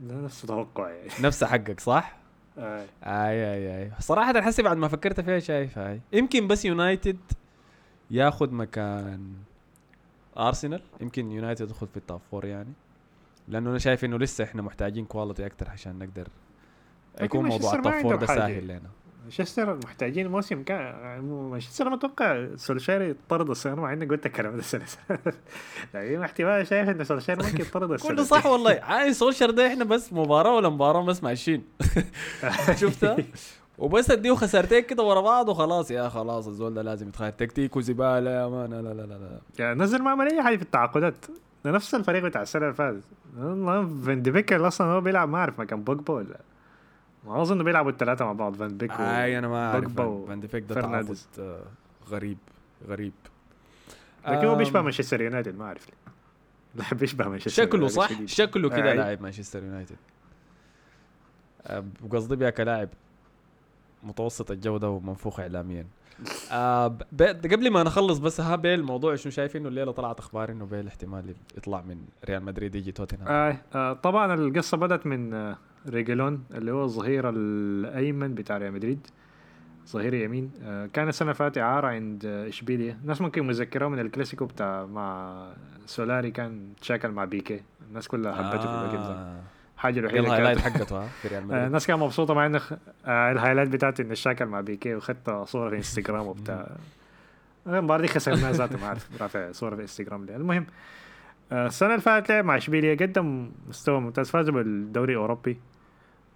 ده نفس توقع يعني نفس حقك صح؟ أي. أي أي صراحة حسي بعد ما فكرت فيها شايف هاي يمكن بس يونايتد ياخذ مكان. ارسنال يمكن يونايتد يدخل في ال top four يعني. لأنه أنا شايف إنه لسه إحنا محتاجين quality أكثر عشان نقدر يكون موضوع ال top four ده. سهل لنا. مانشستر محتاجين موسم كان مانشستر ما أتوقع سولشير يطرد السنة. مع إني قلت الكلام ده السنة. <laughs> لكن احتمال شايف إن سولشير ممكن يطرد السنة. كله صح والله. <laughs> عايز سولشر ده إحنا بس مباراة ولا مباراة بس ماشيين. <laughs> شفتها؟ وبس اديه خسارتين كده ورا بعض وخلاص. يا خلاص الزول ده لازم يتغير تكتيك وزبالة يا man. لا لا لا لا يعني نزل ما عمل أي حاجة في التعاقدات. نفس الفريق بتاع السنة اللي فاتت. والله فان دي بيكر أصلا هو بيلعب ما أعرف مكان بوجبا ولا ما أظن بيلعبوا الثلاثه مع بعض فان بيك و- أي أنا ما أعرف. فان دي بيك ده. تعاقد آه، غريب غريب. لكن هو بيشبه مانشستر يونايتد ما أعرف ليه. بيشبه مانشستر شكله صح؟ شديد. شكله كده. لاعب مانشستر يونايتد. آه، وقصدي بيها كلاعب. متوسط الجودة ومنفوخ اعلاميا. آه قبل ما نخلص بس ها بيل موضوع شنو شايف إنه الليلة طلعت أخبار إنه بيل احتمال يطلع من ريال مدريد يجي توتنهام. آه آه طبعا القصة بدأت من آه ريجلون اللي هو الظهير الأيمن بتاع ريال مدريد ظهير يمين. آه كان السنة اللي فاتت اعاره عند آه اشبيليا الناس ممكن مذكراه من الكلاسيكو بتاع مع سولاري كان تشاكل مع بيكي. الناس كلها حبته في الوقت ده. آه. حاجة يلا الوحيده ال highlight حقته في ريال <laughs> آه، مدريد. الناس كانت مبسوطة مع إنه آه ال highlight بتاعتي انه شاكل مع بيكي وخدت صورة في إنستغرام وبتاع. المباراة دي خسرناها ذاته ما اعرف رافع صورة في إنستغرام ليه. المهم آه، السنة اللي فاتت لعب مع اشبيليا قدم مستوى ممتاز فازوا بالدوري الأوروبي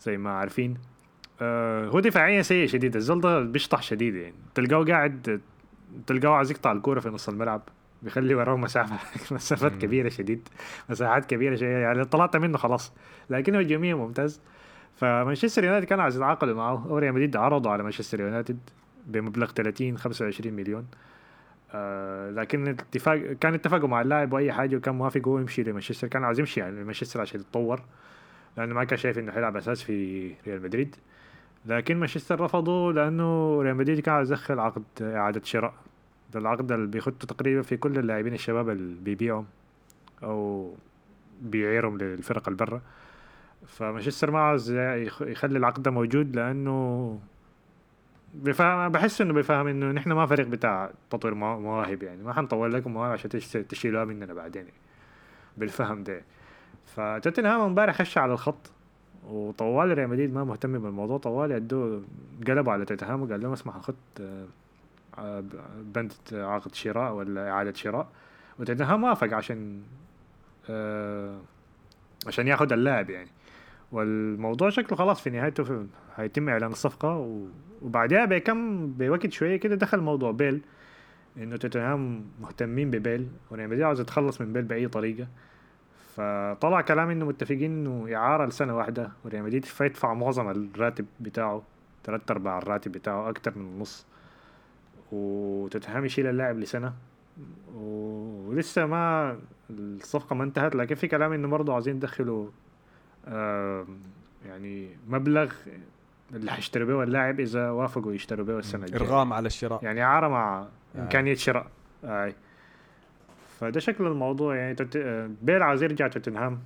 زي ما عارفين. آه هو دفاعيا سيء شديد الزول ده بيشطح شديد يعني. تلقاه قاعد تلقاه عايز يقطع الكورة في نص الملعب. بيخلي وراه مسافة. <laughs> مسافات مم. كبيرة شديد. مساحات كبيرة شوية. يعني طلعت منه خلاص. لكنه هجوميا ممتاز. فمانشستر يونايتد كان عايز يتعاقدوا معه. أو ريال مدريد عرضوا على مانشستر يونايتد بمبلغ 30 25 مليون. آه لكن الاتفاق كان اتفقوا مع اللاعب وأي حاجة وكان موافق هو يمشي لمانشستر. كان عايز يمشي يعني لمانشستر عشان يتطور. لأنه ما كان شايف إنه حيلعب أساس في ريال مدريد. لكن مانشستر رفضوا لأنه ريال مدريد كان عايز يدخل عقد إعادة شراء. ده العقد اللي بيخطوا تقريبا في كل اللاعبين الشباب اللي بيبيعهم أو بيعيرهم للفرق البرة. فمانشستر ما عاوز يخ- يخلي العقد ده موجود لأنه بفهم بحس إنه بيفهم إنه نحن ما فريق بتاع تطوير موا- مواهب يعني. ما حنطور لكم مواهب عشان تش- تشيلوها مننا بعدين يعني. بالفهم ده. فتوتنهام امبارح خش على الخط وطوال ريال مدريد ما مهتم بالموضوع. طوال يدوه قلبوا على توتنهام وقال لهم اسمح خد بند عقد شراء ولا إعادة شراء. وتوتنهام وافق عشان آه، عشان ياخد اللاعب يعني. والموضوع شكله خلاص في نهايته في هيتم إعلان الصفقة. وبعدها بكم بوقت شوية كده دخل موضوع بيل. إنه توتنهام مهتمين ببيل وريال مدريد عاوز يتخلص من بيل بأي طريقة. فطلع كلام إنه متفقين إنه إعارة لسنة واحدة وريال مدريد فيدفع معظم الراتب بتاعه ثلاث أرباع الراتب بتاعه أكتر من النص. وتوتنهام يشيل اللاعب لسنة. ولسه ما الصفقة ما انتهت لكن في كلام انه برضه عايزين يدخلوا يعني مبلغ اللي حيشتروا به اللاعب إذا وافقوا يشتروا به السنة الجاية. إرغام على الشراء. يعني اعاره مع آه. إمكانية شراء. آه. فده شكل الموضوع يعني. بيل عايز يرجع توتنهام.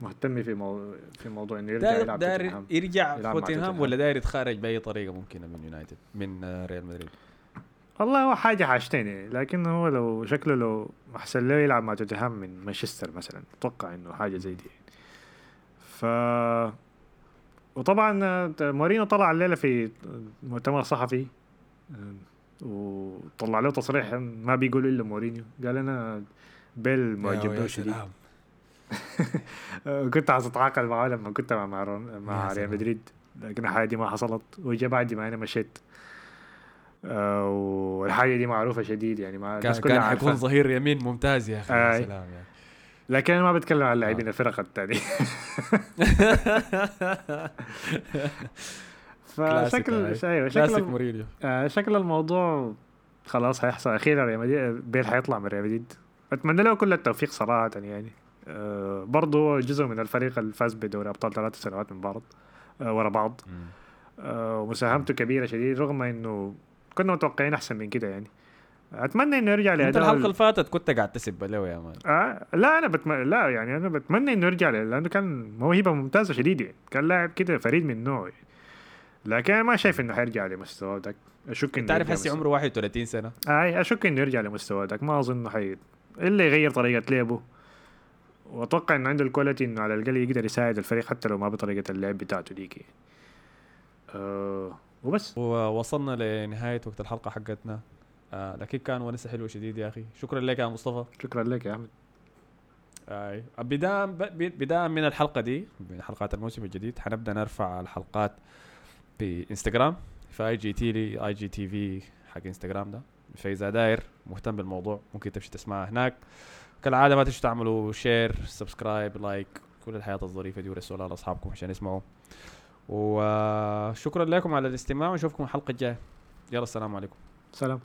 مهتم في موضوع في موضوع إنه يرجع يلعب داير يرجع توتنهام ولا داير يتخارج بأي طريقة ممكنة من يونايتد من ريال مدريد؟ والله هو حاجة حاجتين يعني لكن هو لو شكله لو أحسن له يلعب مع توتنهام من مانشستر مثلا أتوقع إنه حاجة زي دي. ف وطبعا مورينو طلع الليلة في مؤتمر صحفي وطلع له تصريح ما بيقول إلا مورينيو. قال أنا بيل معجب به شديد كنت عايز اتعاقد معاه لما كنت مع مع ريال مدريد لكن الحاجة دي ما حصلت. وجا بعد ما أنا مشيت آه والحاجة دي معروفة شديد يعني ما كان, كان حيكون ظهير يمين ممتاز يا أخي آه سلام يعني. لكن أنا ما بتكلم عن اللاعبين آه. الفرق الثانية <laughs> <laughs> فشكل أيوه شكل مورينيو. آه شكل الموضوع خلاص هيحصل. أخيرا ريال مدريد بيل حيطلع من ريال مدريد. أتمنى له كل التوفيق صراحة يعني. آه برضه جزء من الفريق اللي فاز بدوري أبطال ثلاث سنوات من بعض آه ورا بعض. آه ومساهمته كبيرة شديد رغم إنه كنا متوقعين أحسن من كده يعني. أتمنى إنه يرجع لأداء انت الحلقة اللي فاتت كنت قاعد تسب له يا مان. آه لا أنا بتم... لا يعني أنا بتمنى إنه يرجع لأنه كان موهبة ممتازة شديدة يعني. كان لاعب كده فريد من نوعه يعني. لكن أنا ما شايف إنه حيرجع لمستواه ذاك أشك إنه تعرف هسه عمره 31 سنة؟ أي أشك إنه يرجع لمستواه ذاك ما أظن إنه حي إلا يغير طريقة لعبه. وأتوقع إنه عنده ال quality إنه على الأقل يقدر يساعد الفريق حتى لو ما بطريقة اللعب بتاعته ديك أه. وبس. ووصلنا لنهاية وقت الحلقة حقتنا. آه لكن كان ونسه حلوة شديد يا أخي. شكرا لك يا مصطفى. شكرا لك يا احمد آه بداية من الحلقة دي من حلقات الموسم الجديد. حنبدأ نرفع الحلقات بانستغرام في اي جي تي لي اي جي تي في حق انستغرام ده. فإذا داير مهتم بالموضوع ممكن تمشي تسمعها هناك. كالعادة ما تنسوا تعملوا share subscribe like كل الحياة الظريفة دي ورسلوها لأصحابكم عشان يسمعوا. وشكرا لكم على الاستماع ونشوفكم الحلقة الجاية. يلا السلام عليكم. سلام.